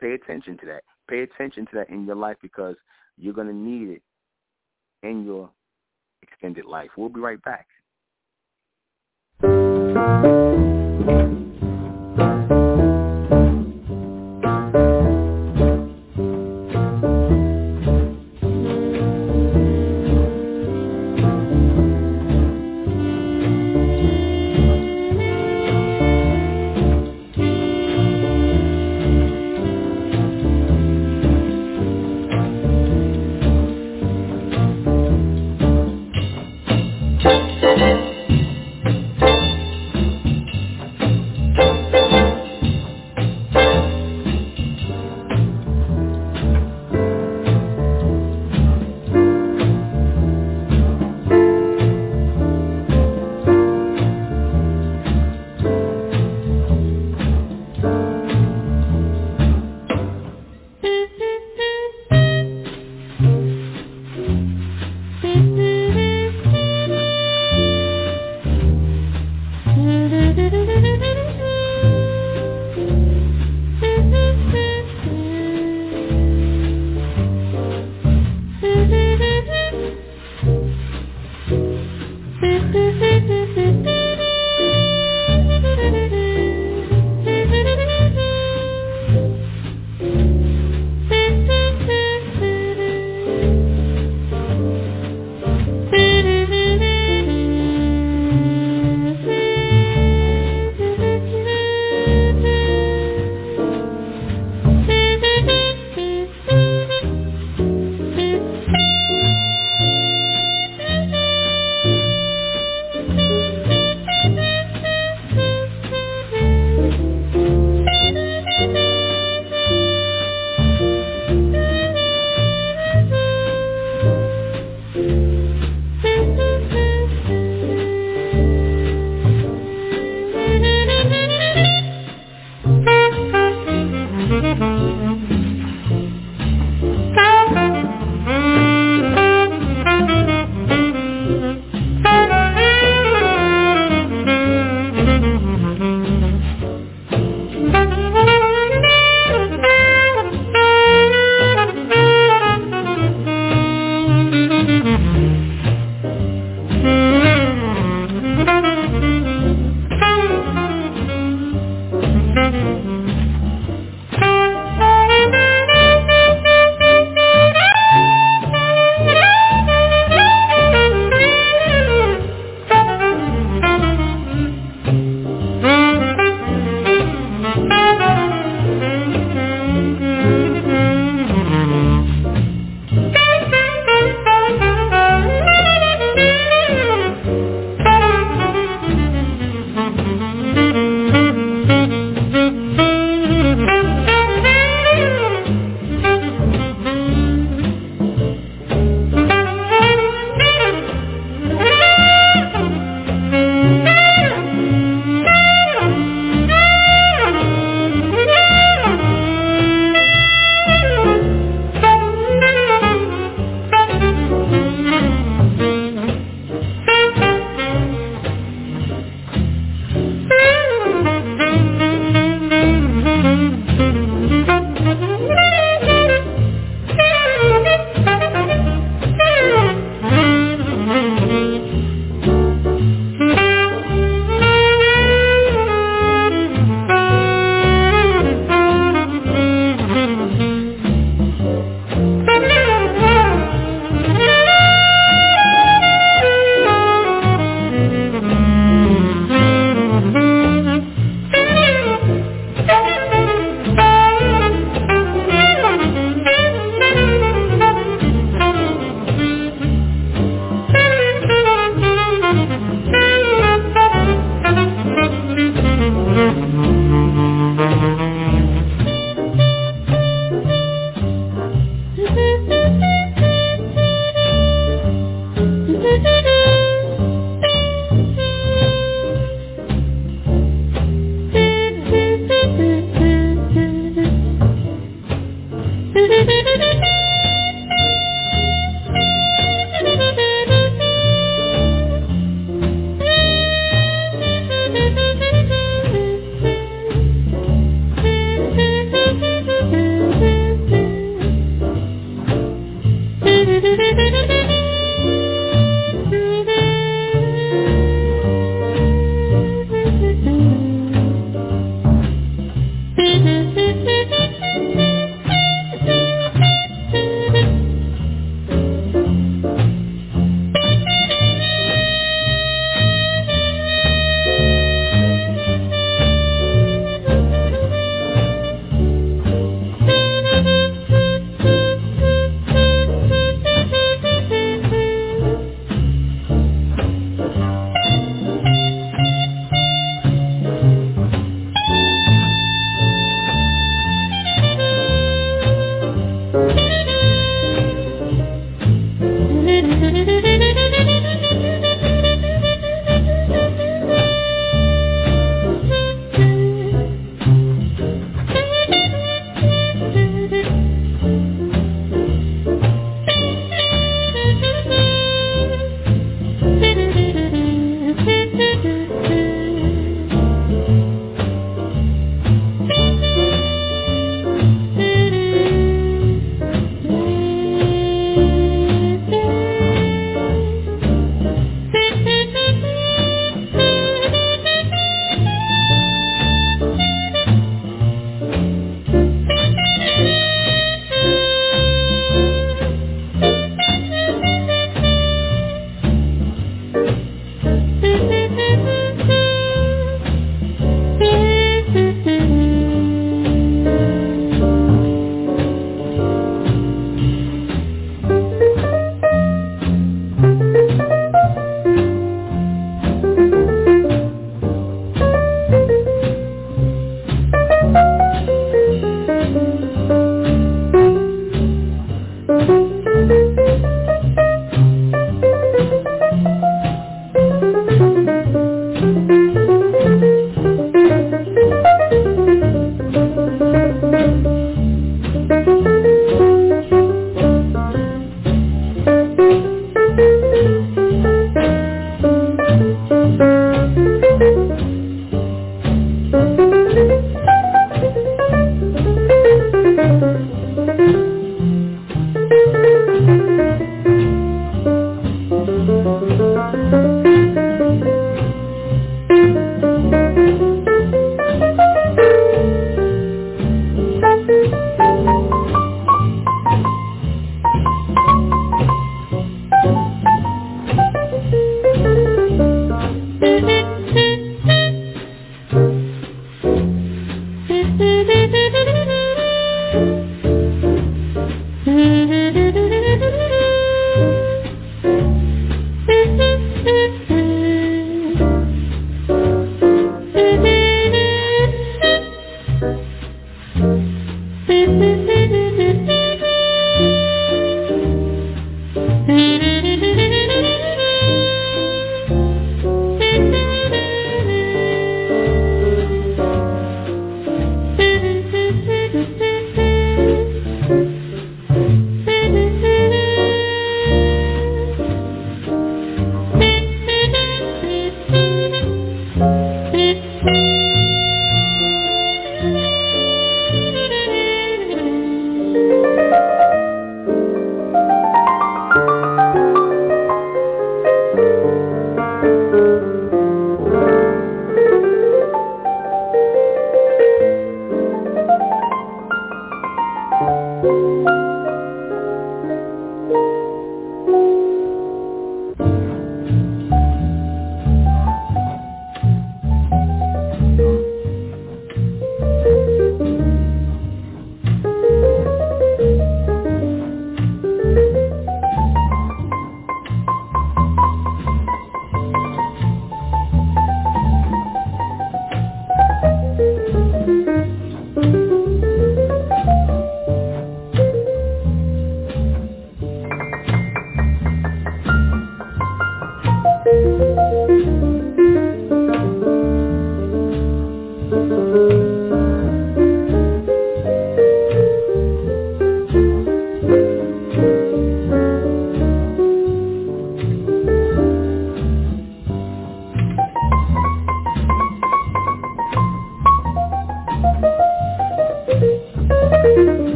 Pay attention to that. Pay attention to that in your life because you're going to need it in your extended life. We'll be right back.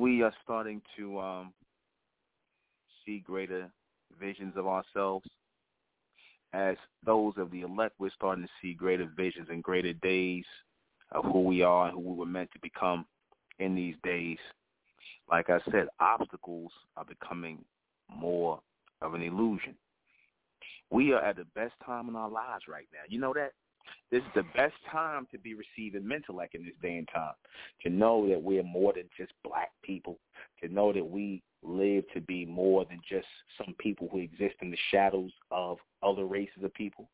We are starting to um, see greater visions of ourselves, as those of the elect, we're starting to see greater visions and greater days of who we are and who we were meant to become in these days. Like I said, obstacles are becoming more of an illusion. We are at the best time in our lives right now. You know that? This is the best time to be receiving Mentellect in this day and time. To know that we're more than just black people. To know that we live to be more than just some people who exist in the shadows of other races of people.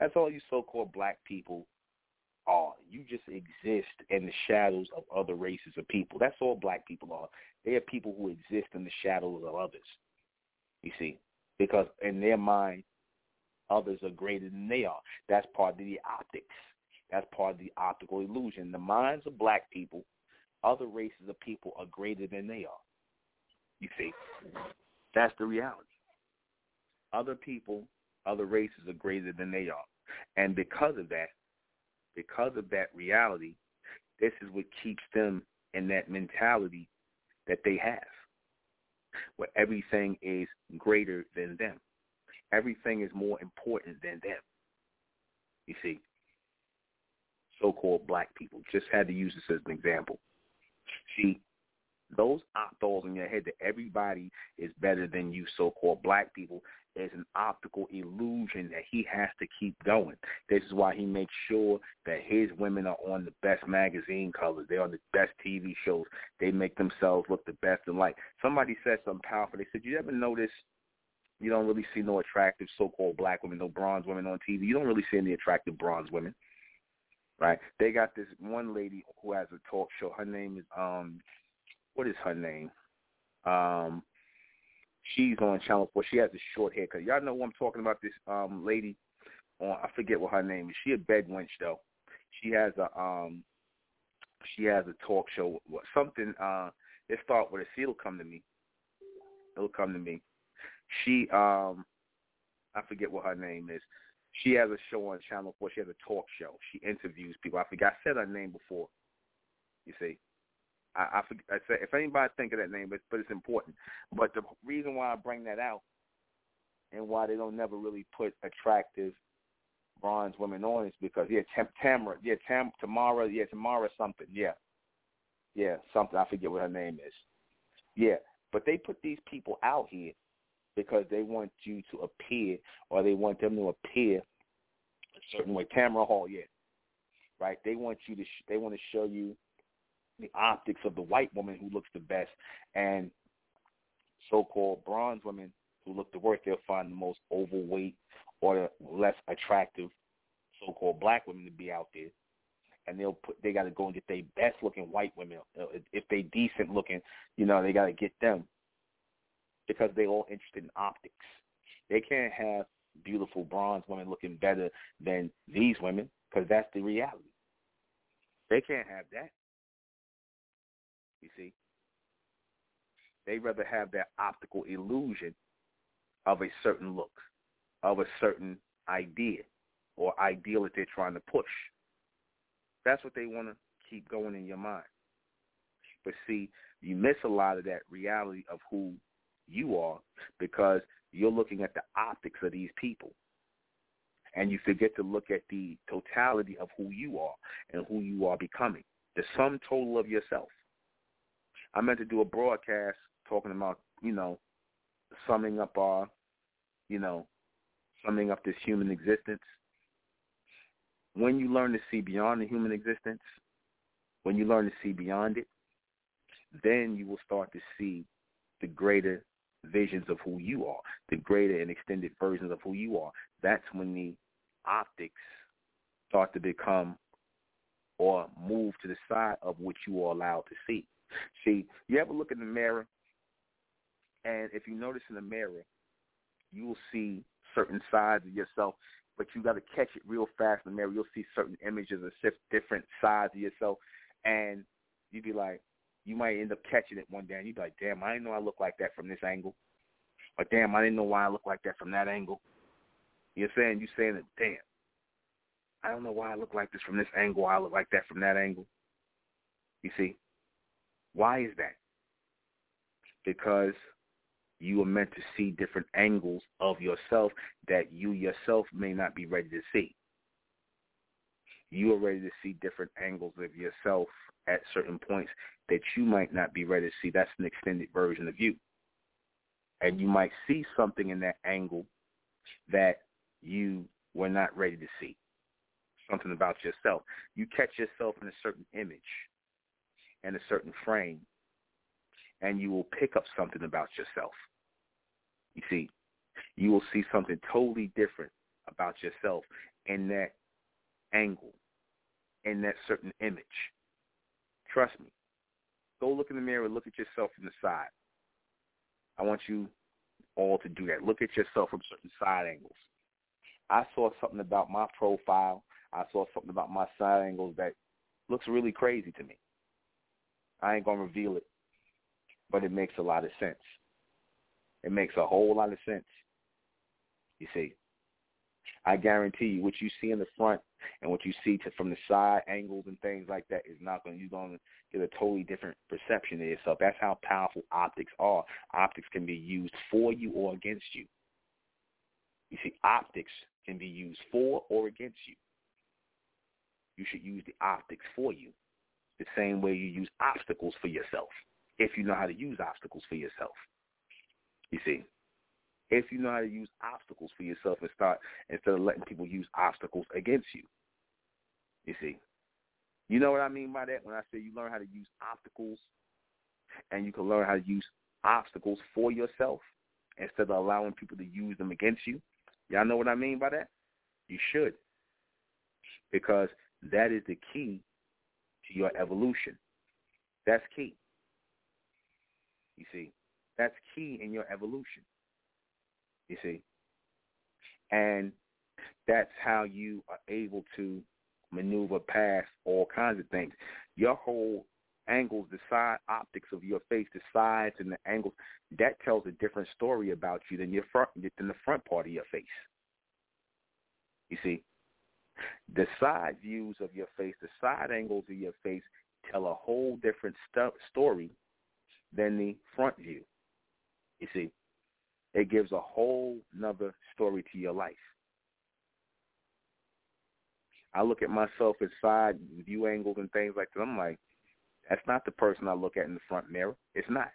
That's all you so-called black people are. You just exist in the shadows of other races of people. That's all black people are. They are people who exist in the shadows of others. You see, because in their mind, others are greater than they are. That's part of the optics. That's part of the optical illusion. The minds of black people, other races of people are greater than they are. You see, that's the reality. Other people, other races are greater than they are. And because of that, because of that reality, this is what keeps them in that mentality that they have, where everything is greater than them. Everything is more important than them. You see, so-called black people. Just had to use this as an example. See, those thoughts in your head that everybody is better than you so-called black people is an optical illusion that he has to keep going. This is why he makes sure that his women are on the best magazine covers. They're on the best TV shows. They make themselves look the best in life. Somebody said something powerful. They said, you ever notice you don't really see no attractive so-called black women, no bronze women on TV. You don't really see any attractive bronze women, right? They got this one lady who has a talk show. Her name is um, what is her name? Um, she's on Channel Four. She has a short haircut. Y'all know who I'm talking about? This um lady on I forget what her name is. She a bed wench though. She has a um, she has a talk show. Something uh, it start with a. See, it'll come to me. It'll come to me she um I forget what her name is. She has a show on Channel Four. She has a talk show. She interviews people. I forgot. I said her name before. You see, I I, forget, I said if anybody think of that name, but but it's important. But the reason why I bring that out and why they don't never really put attractive bronze women on is because yeah, Tam, Tamara, yeah, Tam, Tamara, yeah, Tamara something, yeah, yeah, something. I forget what her name is. Yeah, but they put these people out here because they want you to appear or they want them to appear a certain way. Tamron Hall, yeah, right? They want you to sh- they want to show you the optics of the white woman who looks the best and so-called bronze women who look the worst. They'll find the most overweight or the less attractive so-called black women to be out there and they'll put they got to go and get their best looking white women uh, if they decent looking you know they got to get them because they're all interested in optics. They can't have beautiful bronze women looking better than these women because that's the reality. They can't have that. You see? They rather have that optical illusion of a certain look, of a certain idea or ideal that they're trying to push. That's what they want to keep going in your mind. But see, you miss a lot of that reality of who you are because you're looking at the optics of these people. And you forget to look at the totality of who you are and who you are becoming, the sum total of yourself. I meant to do a broadcast talking about, you know, summing up our, you know, summing up this human existence. When you learn to see beyond the human existence, when you learn to see beyond it, then you will start to see the greater visions of who you are, the greater and extended versions of who you are. That's when the optics start to become or move to the side of what you are allowed to see. See, you ever look in the mirror, and if you notice in the mirror, you will see certain sides of yourself, but you got to catch it real fast in the mirror. You'll see certain images of different sides of yourself, and you'd be like, you might end up catching it one day and you'd be like, damn, I didn't know I look like that from this angle. Or damn, I didn't know why I look like that from that angle. You're saying, you're saying that, damn, I don't know why I look like this from this angle. I look like that from that angle. You see? Why is that? Because you are meant to see different angles of yourself that you yourself may not be ready to see. You are ready to see different angles of yourself at certain points that you might not be ready to see. That's an extended version of you. And you might see something in that angle that you were not ready to see. Something about yourself. You catch yourself in a certain image and a certain frame, and you will pick up something about yourself. You see, you will see something totally different about yourself in that angle, in that certain image. Trust me. Go look in the mirror, and look at yourself from the side. I want you all to do that. Look at yourself from certain side angles. I saw something about my profile. I saw something about my side angles that looks really crazy to me. I ain't gonna reveal it, but it makes a lot of sense. It makes a whole lot of sense. You see, I guarantee you, what you see in the front and what you see to, from the side angles and things like that is not going. You're going to get a totally different perception of yourself. That's how powerful optics are. Optics can be used for you or against you. You see, optics can be used for or against you. You should use the optics for you the same way you use obstacles for yourself, if you know how to use obstacles for yourself. You see, if you know how to use obstacles for yourself and start instead of letting people use obstacles against you. You see, you know what I mean by that when I say you learn how to use obstacles, and you can learn how to use obstacles for yourself instead of allowing people to use them against you. Y'all know what I mean by that? You should, because that is the key to your evolution. That's key. You see, that's key in your evolution. You see, and that's how you are able to maneuver past all kinds of things. Your whole angles, the side optics of your face, the sides and the angles, that tells a different story about you than your front than the front part of your face. You see, the side views of your face, the side angles of your face tell a whole different st- story than the front view. You see, it gives a whole nother story to your life. I look at myself at side view angles and things like that. I'm like, that's not the person I look at in the front mirror. It's not.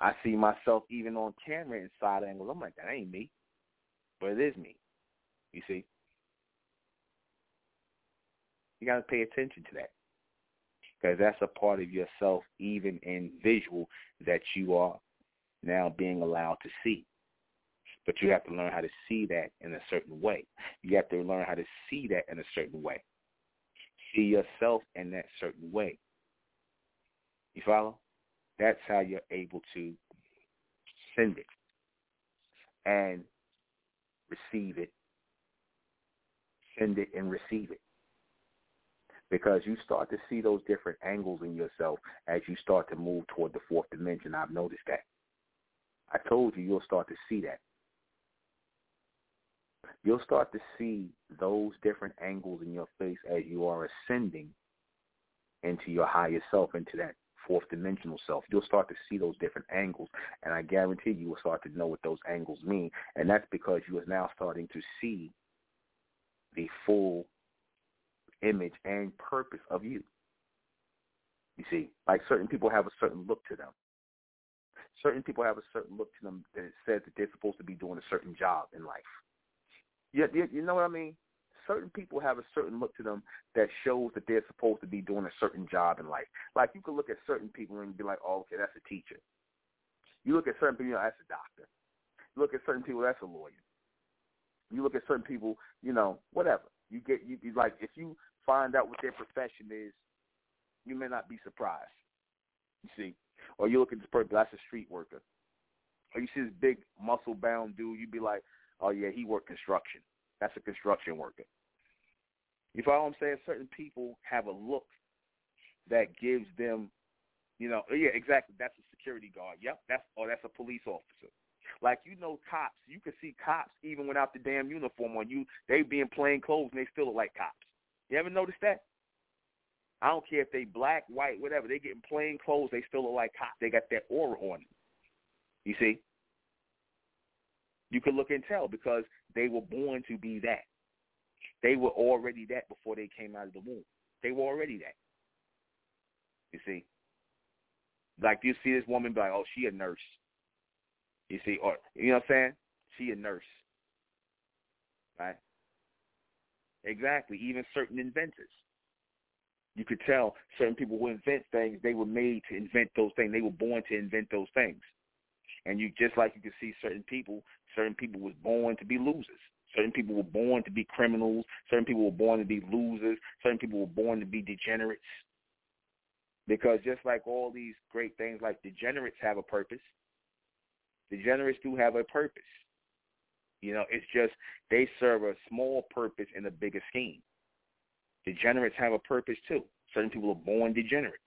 I see myself even on camera in side angles. I'm like, that ain't me. But it is me. You see? You got to pay attention to that because that's a part of yourself, even in visual, that you are now being allowed to see. But you have to learn how to see that in a certain way. You have to learn how to see that in a certain way. See yourself in that certain way. You follow? That's how you're able to send it and receive it. Send it and receive it because you start to see those different angles in yourself as you start to move toward the fourth dimension. I've noticed that. I told you you'll start to see that. You'll start to see those different angles in your face as you are ascending into your higher self, into that fourth dimensional self. You'll start to see those different angles, and I guarantee you will start to know what those angles mean. And that's because you are now starting to see the full image and purpose of you. You see, like certain people have a certain look to them. Certain people have a certain look to them that says that they're supposed to be doing a certain job in life. You, you, you know what I mean? Certain people have a certain look to them that shows that they're supposed to be doing a certain job in life. Like you could look at certain people and be like, oh, okay, that's a teacher. You look at certain people, you know, that's a doctor. You look at certain people, that's a lawyer. You look at certain people, you know, whatever. You get you, you like if you find out what their profession is, you may not be surprised. You see, or you look at this person, that's a street worker, or you see this big muscle bound dude, you'd be like, oh yeah, he worked construction. That's a construction worker. You follow what I'm saying? Certain people have a look that gives them, you know, oh, yeah, exactly. That's a security guard. Yep, that's or that's a police officer. Like you know, cops. You can see cops even without the damn uniform on. You they be in plain clothes and they still look like cops. You ever notice that? I don't care if they black, white, whatever. They getting plain clothes. They still look like cops. They got that aura on them. You see? You can look and tell because they were born to be that. They were already that before they came out of the womb. They were already that. You see? Like you see this woman be like, oh, she a nurse. You see, or you know what I'm saying? She a nurse. Right? Exactly. Even certain inventors. You could tell certain people who invent things, they were made to invent those things. They were born to invent those things. And you just like you can see certain people, certain people was born to be losers. Certain people were born to be criminals. Certain people were born to be losers. Certain people were born to be degenerates. Because just like all these great things, like degenerates have a purpose. Degenerates do have a purpose. You know, it's just they serve a small purpose in a bigger scheme. Degenerates have a purpose too. Certain people are born degenerates.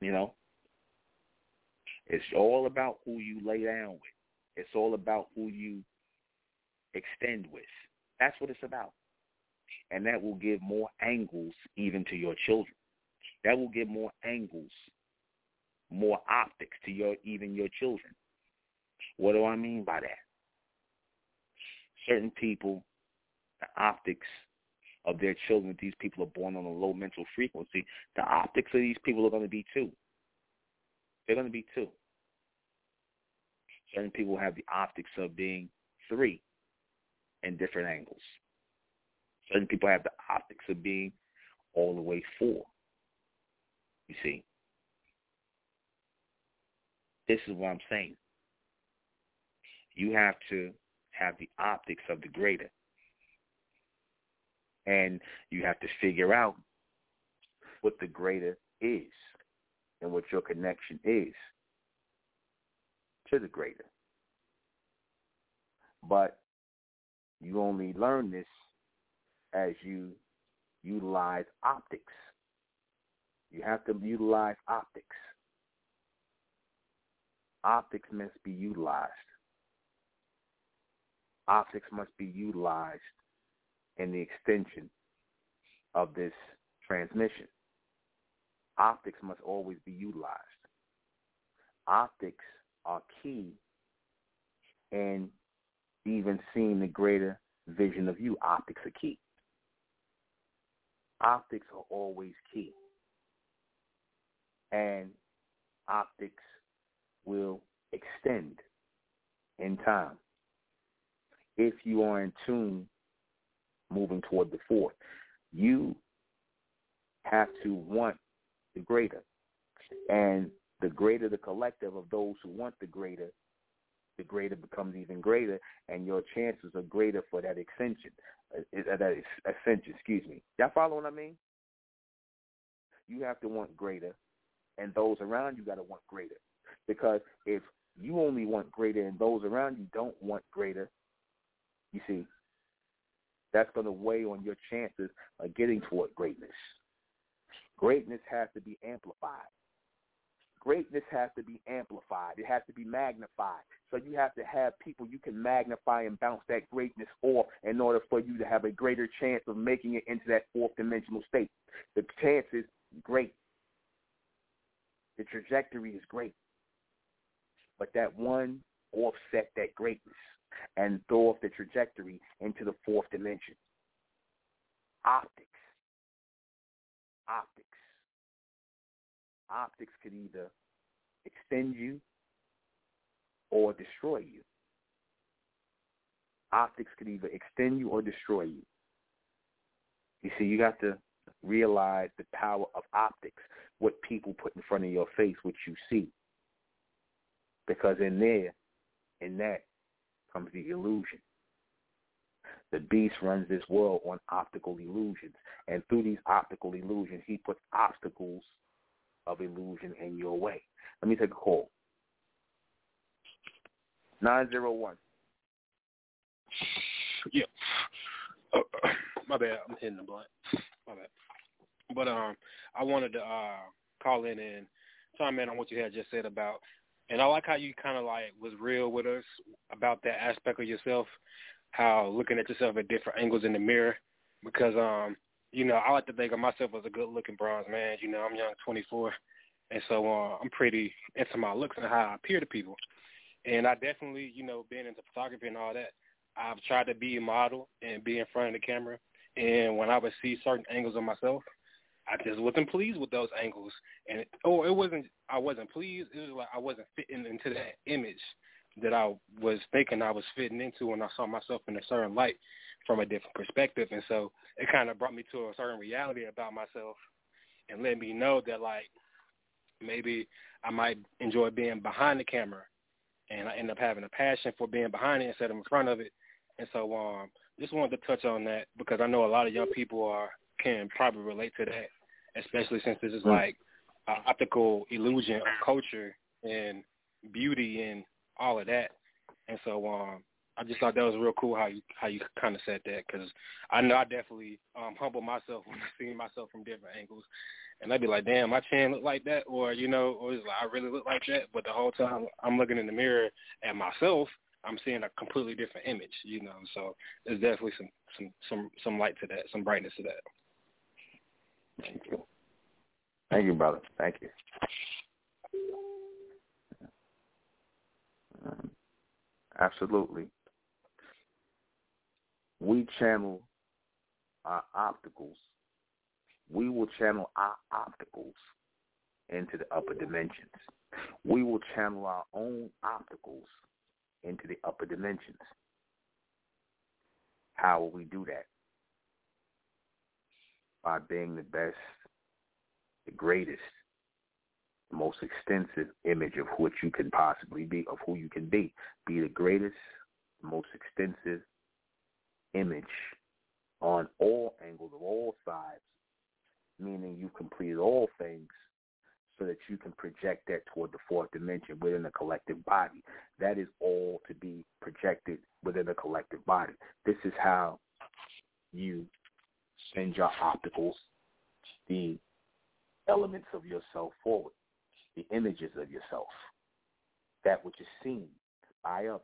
You know, it's all about who you lay down with. It's all about who you extend with. That's what it's about. And that will give more angles even to your children. That will give more angles, more optics to your even your children. What do I mean by that? Certain people, the optics of their children, these people are born on a low mental frequency, the optics of these people are going to be two. They're going to be two. Certain people have the optics of being three in different angles. Certain people have the optics of being all the way four. You see? This is what I'm saying. You have to have the optics of the greater. And you have to figure out what the greater is and what your connection is to the greater. But you only learn this as you utilize optics. You have to utilize optics. Optics must be utilized. Optics must be utilized in the extension of this transmission. Optics must always be utilized. Optics are key in even seeing the greater vision of you. Optics are key. Optics are always key. And optics will extend in time if you are in tune moving toward the fourth. You have to want the greater. And the greater the collective of those who want the greater, the greater becomes even greater, and your chances are greater for that extension. Uh, uh that ascension, excuse me. Y'all follow what I mean? You have to want greater, and those around you got to want greater. Because if you only want greater and those around you don't want greater, you see, that's going to weigh on your chances of getting toward greatness. Greatness has to be amplified greatness has to be amplified. It has to be magnified. So you have to have people you can magnify and bounce that greatness off in order for you to have a greater chance of making it into that fourth dimensional state. The chance is great. The trajectory is great. But that one offset that greatness and throw off the trajectory into the fourth dimension. Optics. Optics optics could either extend you or destroy you. Optics could either extend you or destroy you. You see, you got to realize the power of optics, what people put in front of your face, what you see. Because in there, in that, comes the illusion. The beast runs this world on optical illusions. And through these optical illusions, he puts obstacles of illusion in your way. Let me take a call. 901. Yeah. Uh, my bad. I'm hitting the blunt. My bad. But um, I wanted to uh call in and in on what you had just said about, and I like how you kind of like was real with us about that aspect of yourself, how looking at yourself at different angles in the mirror, because um, you know, I like to think of myself as a good-looking bronze man. You know, I'm young, 24, and so uh, I'm pretty into my looks and how I appear to people. And I definitely, you know, being into photography and all that, I've tried to be a model and be in front of the camera. And when I would see certain angles of myself, I just wasn't pleased with those angles. And or it wasn't I wasn't pleased. It was like I wasn't fitting into that image that I was thinking I was fitting into when I saw myself in a certain light from a different perspective. And so it kind of brought me to a certain reality about myself and let me know that like maybe I might enjoy being behind the camera and I end up having a passion for being behind it instead of in front of it. And so um just wanted to touch on that because I know a lot of young people are can probably relate to that, especially since this is mm. like an optical illusion of culture and beauty and all of that. And so um I just thought that was real cool how you how you kind of said that because I know I definitely um humble myself when I see myself from different angles, and I'd be like, damn, my chin look like that, or you know, or it's like I really look like that. But the whole time I'm looking in the mirror at myself, I'm seeing a completely different image, you know. So there's definitely some some some some light to that, some brightness to that. Thank you. Thank you, brother. Thank you. Um, absolutely. We channel our opticals we will channel our opticals into the upper dimensions. We will channel our own opticals into the upper dimensions. How will we do that? By being the best, the greatest, the most extensive image of what you can possibly be, of who you can be. Be the greatest, most extensive image on all angles, of all sides meaning you've completed all things so that you can project that toward the fourth dimension within the collective body. That is all to be projected within the collective body. This is how you send your opticals, the elements of yourself forward, the images of yourself, that which is seen by others.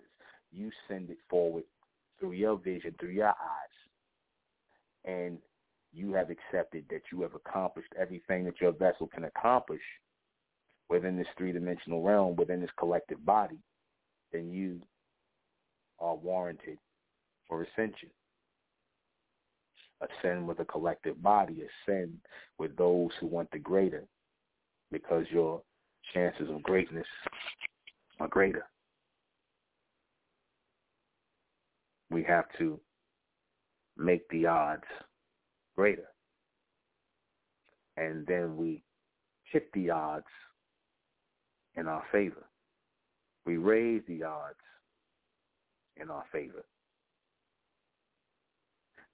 You send it forward through your vision, through your eyes. And you have accepted that you have accomplished everything that your vessel can accomplish within this three-dimensional realm, within this collective body, then you are warranted for ascension. Ascend with a collective body, ascend with those who want the greater, because your chances of greatness are greater. We have to make the odds greater. And then we tip the odds in our favor. We raise the odds in our favor.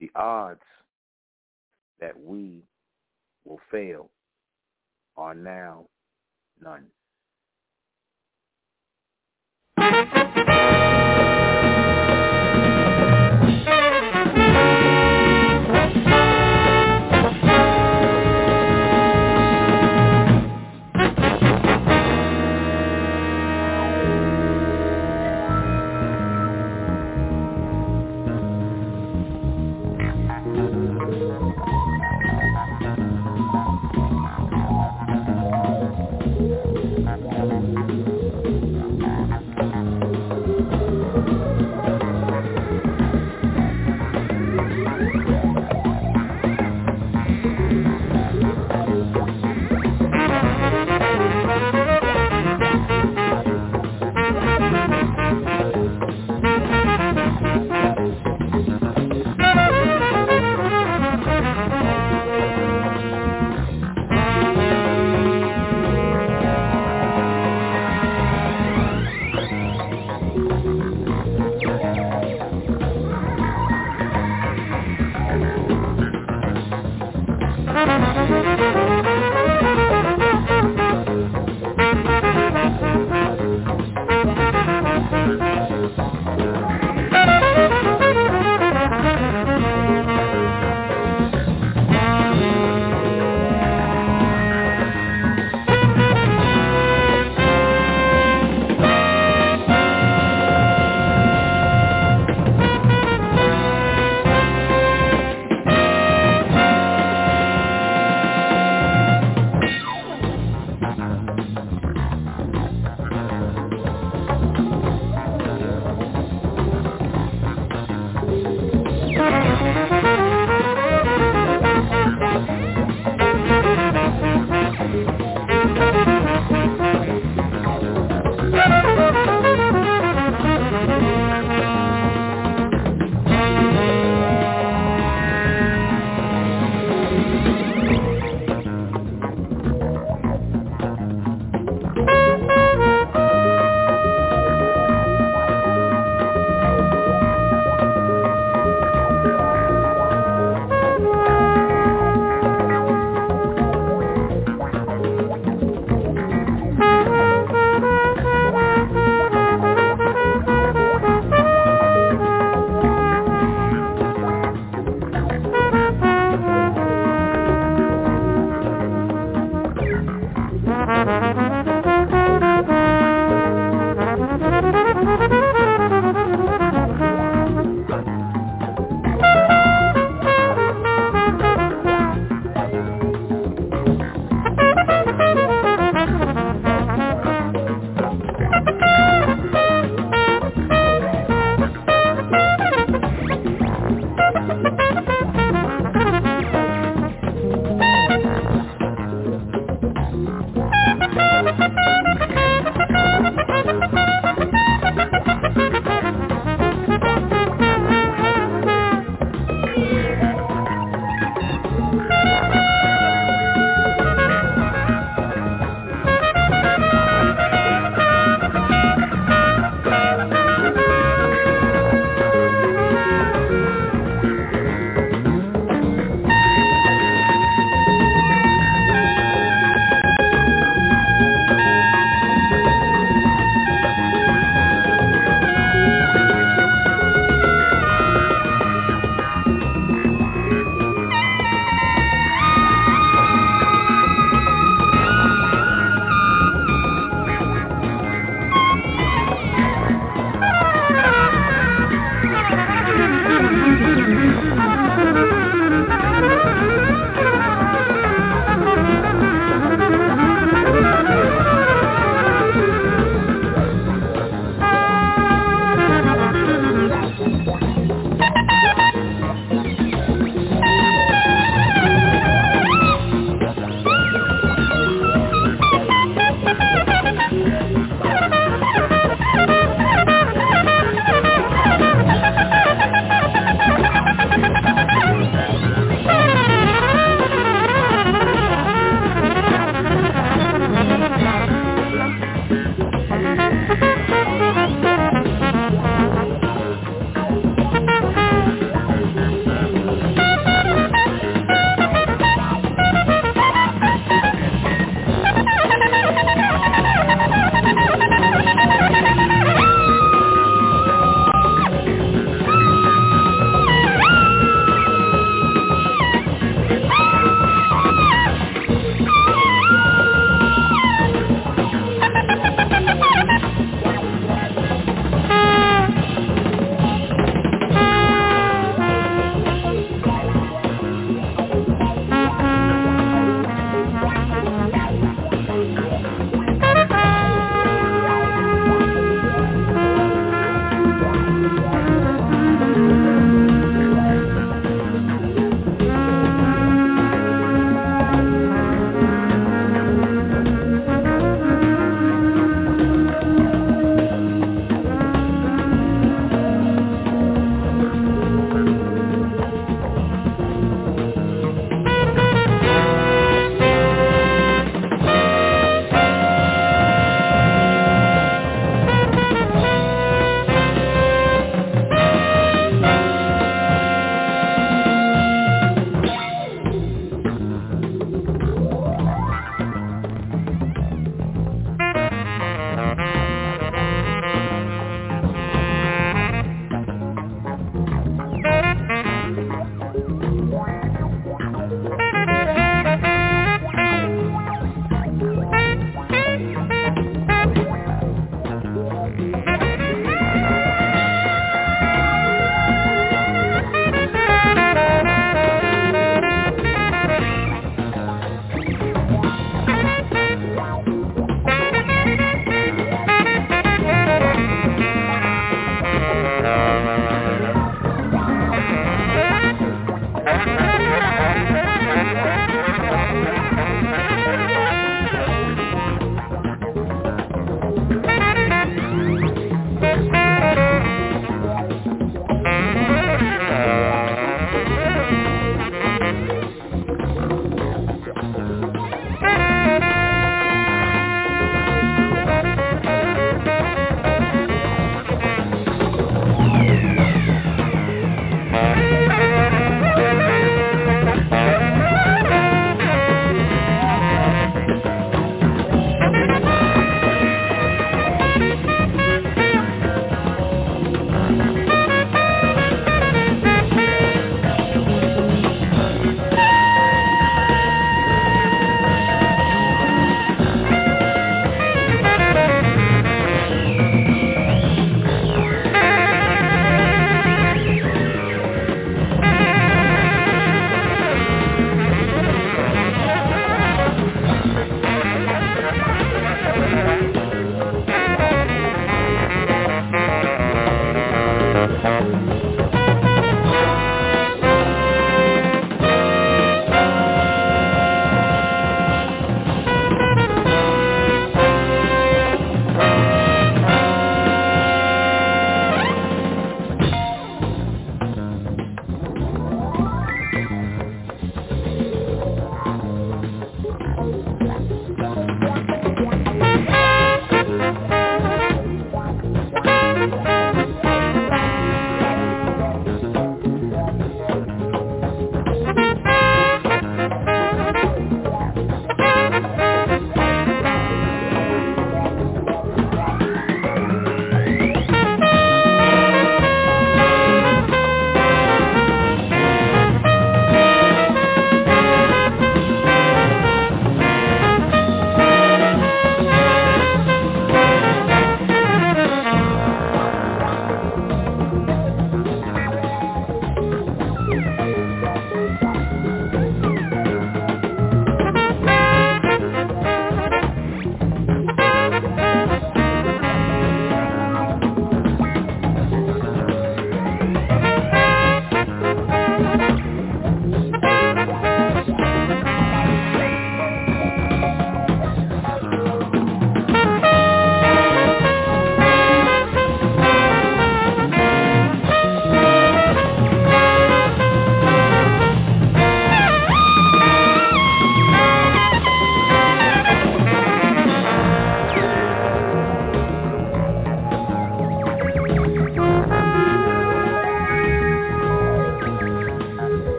The odds that we will fail are now none.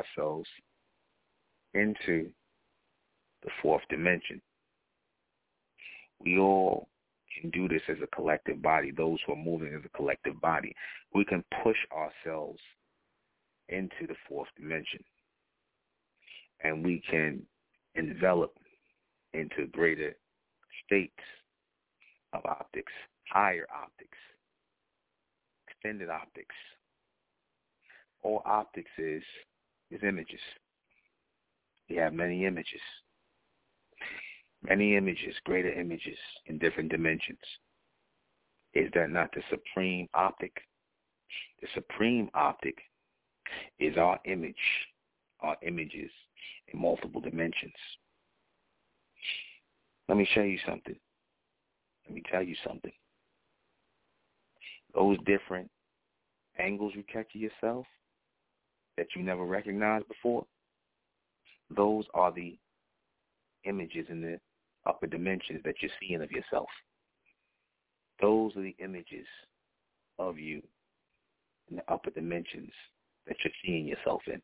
Ourselves into the fourth dimension. We all can do this as a collective body, those who are moving as a collective body. We can push ourselves into the fourth dimension. And we can envelop into greater states of optics, higher optics, extended optics. All optics is is images. We have many images. Many images, greater images in different dimensions. Is that not the supreme optic? The supreme optic is our image, our images in multiple dimensions. Let me show you something. Let me tell you something. Those different angles you catch of yourself that you never recognized before, those are the images in the upper dimensions that you're seeing of yourself. Those are the images of you in the upper dimensions that you're seeing yourself in.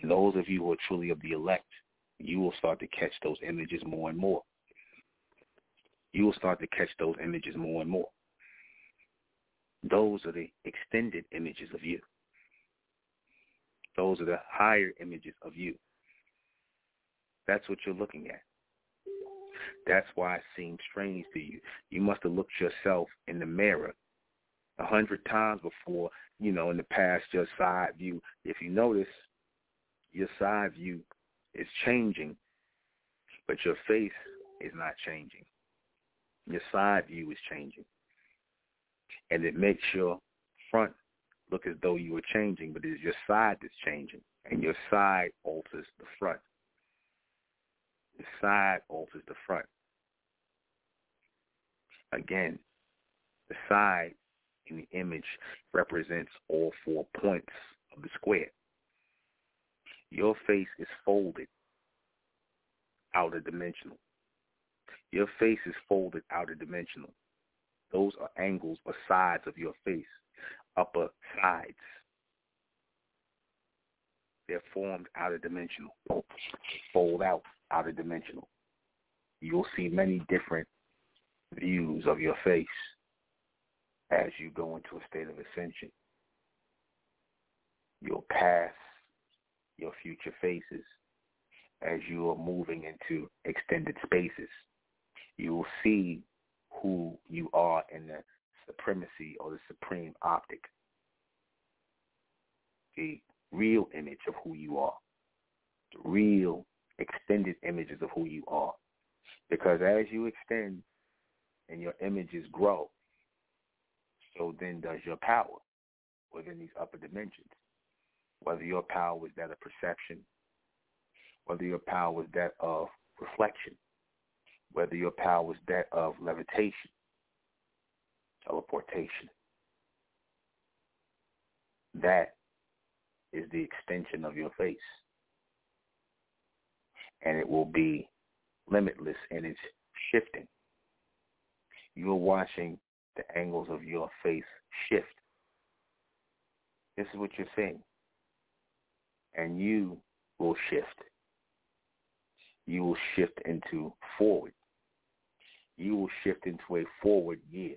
And those of you who are truly of the elect, you will start to catch those images more and more. You will start to catch those images more and more. Those are the extended images of you. Those are the higher images of you. That's what you're looking at. That's why it seems strange to you. You must have looked yourself in the mirror a hundred times before, you know, in the past, your side view. If you notice, your side view is changing, but your face is not changing. Your side view is changing. And it makes your front look as though you were changing, but it is your side that's changing. And your side alters the front. The side alters the front. Again, the side in the image represents all four points of the square. Your face is folded outer dimensional. Your face is folded outer dimensional. Those are angles or sides of your face, upper sides. They're formed out of dimensional. Fold out out of dimensional. You'll see many different views of your face as you go into a state of ascension. Your past, your future faces, as you are moving into extended spaces. You will see who you are in the supremacy or the supreme optic. The real image of who you are. The real extended images of who you are. Because as you extend and your images grow, so then does your power within these upper dimensions. Whether your power was that of perception, whether your power was that of reflection, whether your power was that of levitation, teleportation. That is the extension of your face. And it will be limitless in its shifting. You're watching the angles of your face shift. This is what you're seeing. And you will shift. You will shift into forward. You will shift into a forward gear.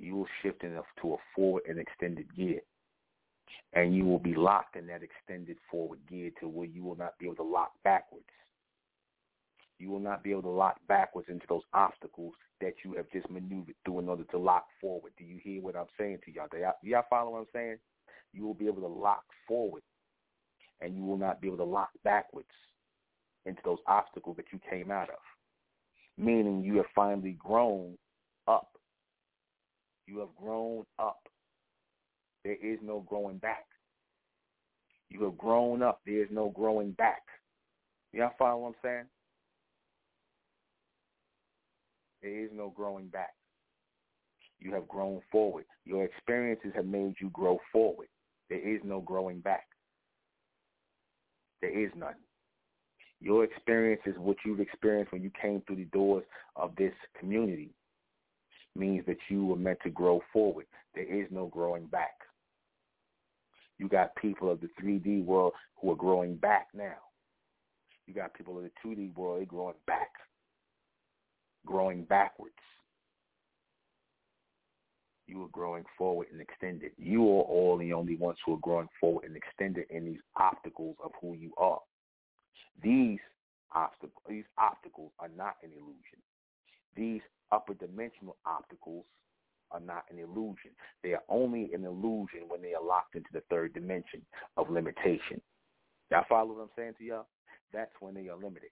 You will shift into a forward and extended gear. And you will be locked in that extended forward gear to where you will not be able to lock backwards. You will not be able to lock backwards into those obstacles that you have just maneuvered through in order to lock forward. Do you hear what I'm saying to y'all? Do y'all, do y'all follow what I'm saying? You will be able to lock forward, and you will not be able to lock backwards into those obstacles that you came out of. Meaning you have finally grown up. You have grown up. There is no growing back. You have grown up. There is no growing back. Y'all follow what I'm saying? There is no growing back. You have grown forward. Your experiences have made you grow forward. There is no growing back. There is none. Your experience is what you've experienced when you came through the doors of this community means that you were meant to grow forward. There is no growing back. You got people of the 3D world who are growing back now. You got people of the 2D world, growing back, growing backwards. You are growing forward and extended. You are all the only ones who are growing forward and extended in these obstacles of who you are. These obstacles, these obstacles are not an illusion. These upper dimensional obstacles are not an illusion. They are only an illusion when they are locked into the third dimension of limitation. Y'all follow what I'm saying to y'all? That's when they are limited.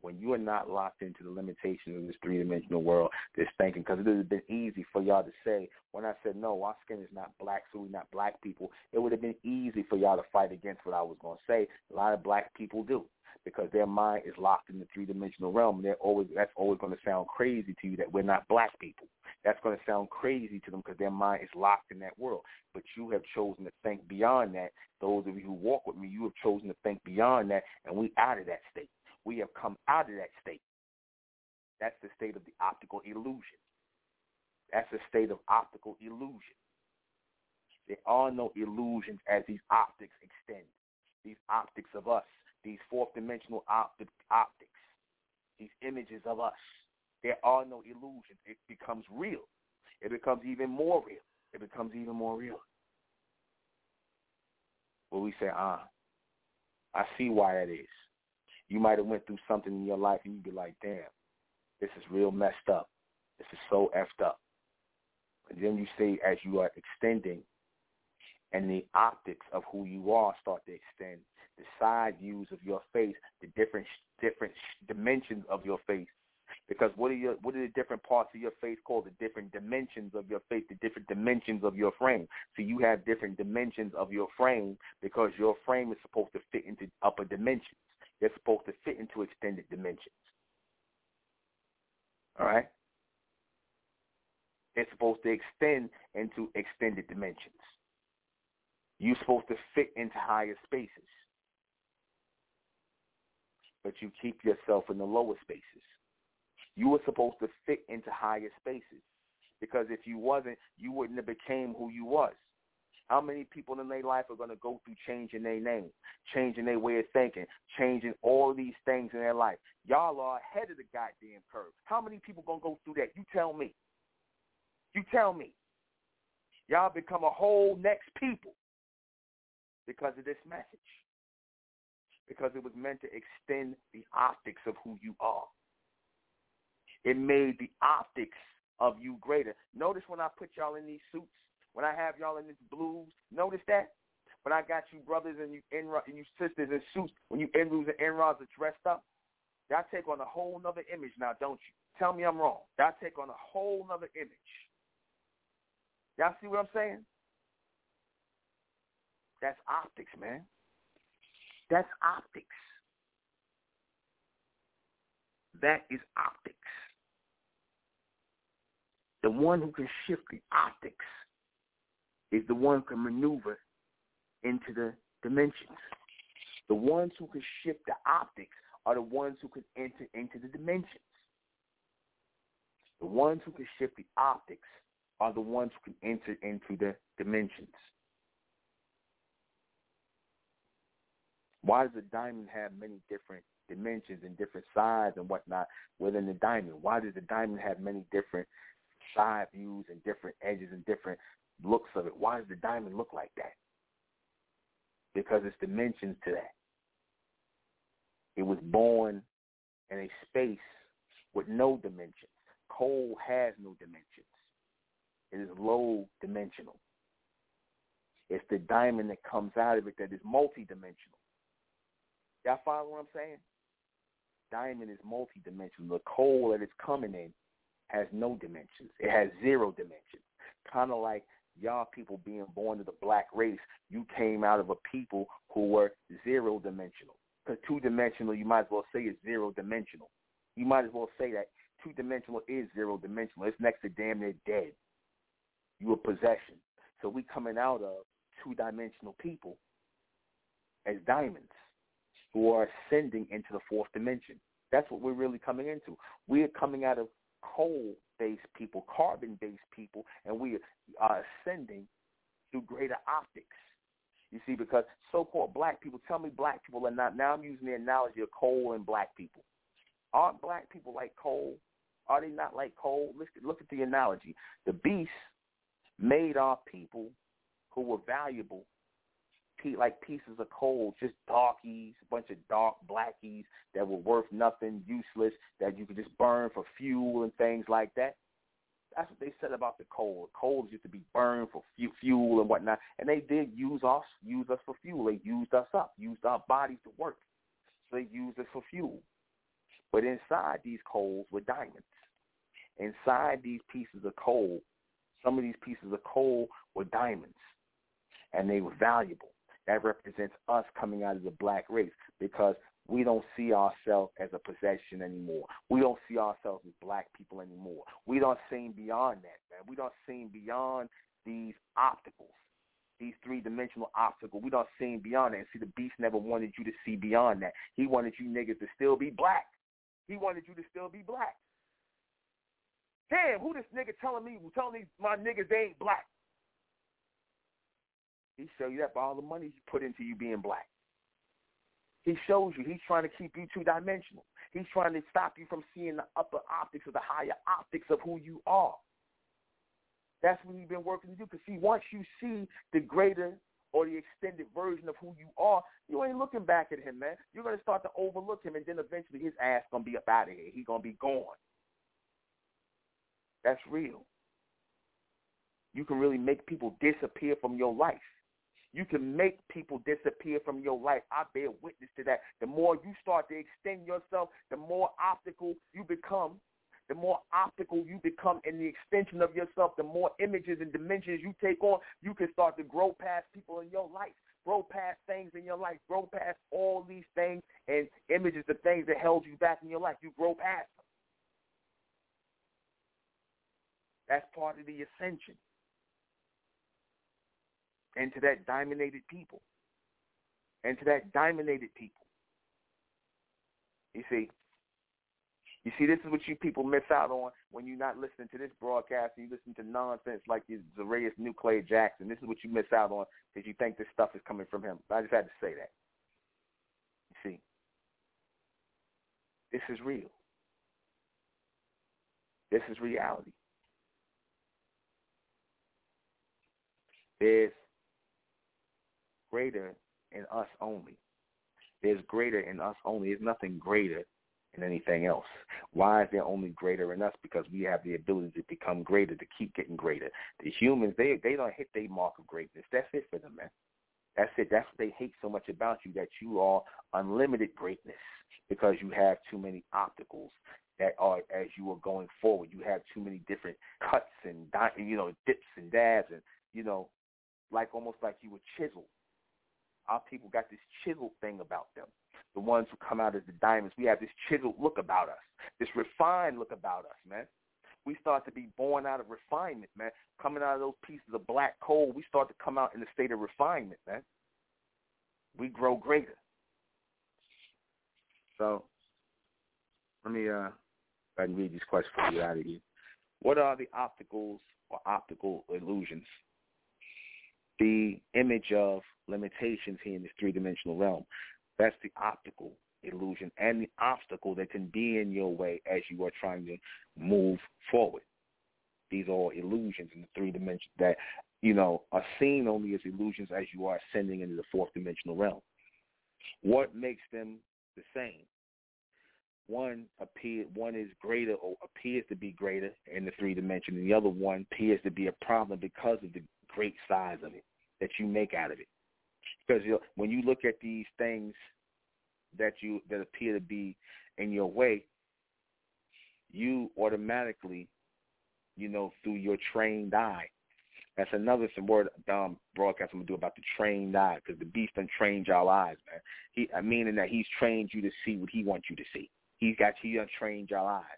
When you are not locked into the limitations of this three-dimensional world, this thinking, because it would have been easy for y'all to say, when I said, no, our skin is not black, so we're not black people, it would have been easy for y'all to fight against what I was going to say. A lot of black people do because their mind is locked in the three dimensional realm. And they're always that's always going to sound crazy to you that we're not black people. That's going to sound crazy to them because their mind is locked in that world. But you have chosen to think beyond that. Those of you who walk with me, you have chosen to think beyond that, and we out of that state. We have come out of that state. That's the state of the optical illusion. That's the state of optical illusion. There are no illusions as these optics extend. These optics of us these fourth dimensional optics, these images of us. There are no illusions. It becomes real. It becomes even more real. It becomes even more real. Well, we say, ah, I see why that is. You might have went through something in your life and you'd be like, damn, this is real messed up. This is so effed up. Then you say, as you are extending and the optics of who you are start to extend, the side views of your face, the different different dimensions of your face. Because what are your what are the different parts of your face called? The different dimensions of your face, the different dimensions of your frame. So you have different dimensions of your frame because your frame is supposed to fit into upper dimensions. They're supposed to fit into extended dimensions. All right? It's supposed to extend into extended dimensions. You're supposed to fit into higher spaces but you keep yourself in the lower spaces. You were supposed to fit into higher spaces because if you wasn't, you wouldn't have became who you was. How many people in their life are going to go through changing their name, changing their way of thinking, changing all these things in their life? Y'all are ahead of the goddamn curve. How many people going to go through that? You tell me. You tell me. Y'all become a whole next people because of this message because it was meant to extend the optics of who you are. It made the optics of you greater. Notice when I put y'all in these suits, when I have y'all in this blues, notice that? When I got you brothers and you and you sisters in suits, when you Enrus and Enrods are dressed up, that take on a whole nother image now, don't you? Tell me I'm wrong. That take on a whole nother image. Y'all see what I'm saying? That's optics, man. That's optics. That is optics. The one who can shift the optics is the one who can maneuver into the dimensions. The ones who can shift the optics are the ones who can enter into the dimensions. The ones who can shift the optics are the ones who can enter into the dimensions. Why does a diamond have many different dimensions and different sides and whatnot within the diamond? Why does the diamond have many different side views and different edges and different looks of it? Why does the diamond look like that? Because it's dimensions to that. It was born in a space with no dimensions. Coal has no dimensions. It is low dimensional. It's the diamond that comes out of it that is multidimensional. Y'all follow what I'm saying? Diamond is multidimensional. The coal that it's coming in has no dimensions. It has zero dimensions. Kind of like y'all people being born to the black race. You came out of a people who were zero dimensional. Because two dimensional, you might as well say is zero dimensional. You might as well say that two dimensional is zero dimensional. It's next to damn near dead. You a possession. So we coming out of two dimensional people as diamonds. who are ascending into the fourth dimension. That's what we're really coming into. We are coming out of coal-based people, carbon-based people, and we are ascending through greater optics. You see, because so-called black people, tell me black people are not, now I'm using the analogy of coal and black people. Aren't black people like coal? Are they not like coal? Look, look at the analogy. The beast made our people who were valuable like pieces of coal, just darkies, a bunch of dark blackies that were worth nothing, useless, that you could just burn for fuel and things like that. That's what they said about the coal. Coal used to be burned for fuel and whatnot, and they did use us, use us for fuel. They used us up, used our bodies to work. So they used us for fuel. But inside these coals were diamonds. Inside these pieces of coal, some of these pieces of coal were diamonds, and they were valuable that represents us coming out of the black race because we don't see ourselves as a possession anymore. We don't see ourselves as black people anymore. We don't see beyond that, man. We don't see beyond these obstacles, these three-dimensional obstacles. We don't see beyond that. And see, the beast never wanted you to see beyond that. He wanted you niggas to still be black. He wanted you to still be black. Damn, who this nigga telling me, telling me my niggas they ain't black? He show you that by all the money he put into you being black. He shows you he's trying to keep you two dimensional. He's trying to stop you from seeing the upper optics or the higher optics of who you are. That's what he's been working to do. Because see, once you see the greater or the extended version of who you are, you ain't looking back at him, man. You're gonna start to overlook him, and then eventually his ass gonna be up out of here. He's gonna be gone. That's real. You can really make people disappear from your life. You can make people disappear from your life. I bear witness to that. The more you start to extend yourself, the more optical you become. The more optical you become in the extension of yourself, the more images and dimensions you take on, you can start to grow past people in your life, grow past things in your life, grow past all these things and images of things that held you back in your life. You grow past them. That's part of the ascension and to that dominated people. And to that dominated people. You see, you see, this is what you people miss out on when you're not listening to this broadcast and you listen to nonsense like this Zarius Nuclear Jackson. This is what you miss out on because you think this stuff is coming from him. I just had to say that. You see, this is real. This is reality. There's greater in us only. There's greater in us only. There's nothing greater in anything else. Why is there only greater in us? Because we have the ability to become greater, to keep getting greater. The humans, they they don't hit their mark of greatness. That's it for them, man. That's it. That's what they hate so much about you, that you are unlimited greatness because you have too many obstacles that are as you are going forward. You have too many different cuts and you know dips and dabs and you know like almost like you were chiseled our people got this chiseled thing about them. The ones who come out as the diamonds, we have this chiseled look about us, this refined look about us, man. We start to be born out of refinement, man. Coming out of those pieces of black coal, we start to come out in a state of refinement, man. We grow greater. So, let me uh, I and read these questions for you out of here. What are the opticals or optical illusions? The image of limitations here in this three-dimensional realm. That's the optical illusion and the obstacle that can be in your way as you are trying to move forward. These are all illusions in the three dimensions that, you know, are seen only as illusions as you are ascending into the fourth dimensional realm. What makes them the same? One appear one is greater or appears to be greater in the three dimension, and the other one appears to be a problem because of the great size of it that you make out of it. Because you know, when you look at these things that you that appear to be in your way, you automatically, you know, through your trained eye. That's another some word um, broadcast I'm gonna do about the trained eye because the beast done trained y'all eyes, man. He, I meaning that he's trained you to see what he wants you to see. He's got he done trained y'all eyes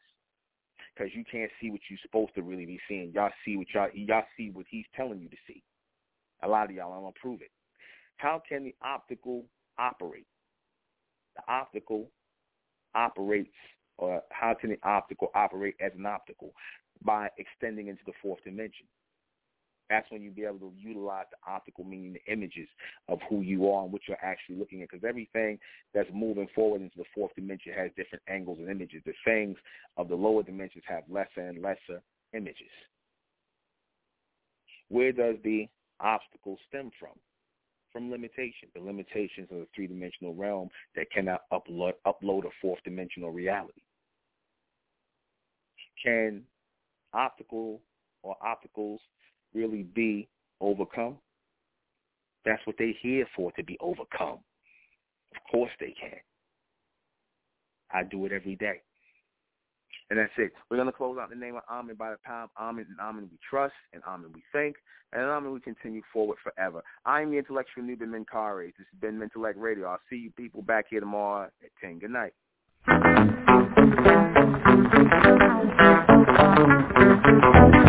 because you can't see what you're supposed to really be seeing. Y'all see what y'all y'all see what he's telling you to see. A lot of y'all, I'm gonna prove it. How can the optical operate? The optical operates, or how can the optical operate as an optical? By extending into the fourth dimension. That's when you'll be able to utilize the optical, meaning the images of who you are and what you're actually looking at. Because everything that's moving forward into the fourth dimension has different angles and images. The things of the lower dimensions have lesser and lesser images. Where does the obstacle stem from? From limitation. The limitations of the three-dimensional realm that cannot upload, upload a fourth-dimensional reality. Can optical or opticals really be overcome? That's what they're here for, to be overcome. Of course they can. I do it every day. And that's it. We're going to close out the name of Amen by the power of Amen and Amen we trust and Amen we thank and Amen we continue forward forever. I am the intellectual Nuben Menkarayzz. This has been Mentellect Radio. I'll see you people back here tomorrow at 10. Good night. what your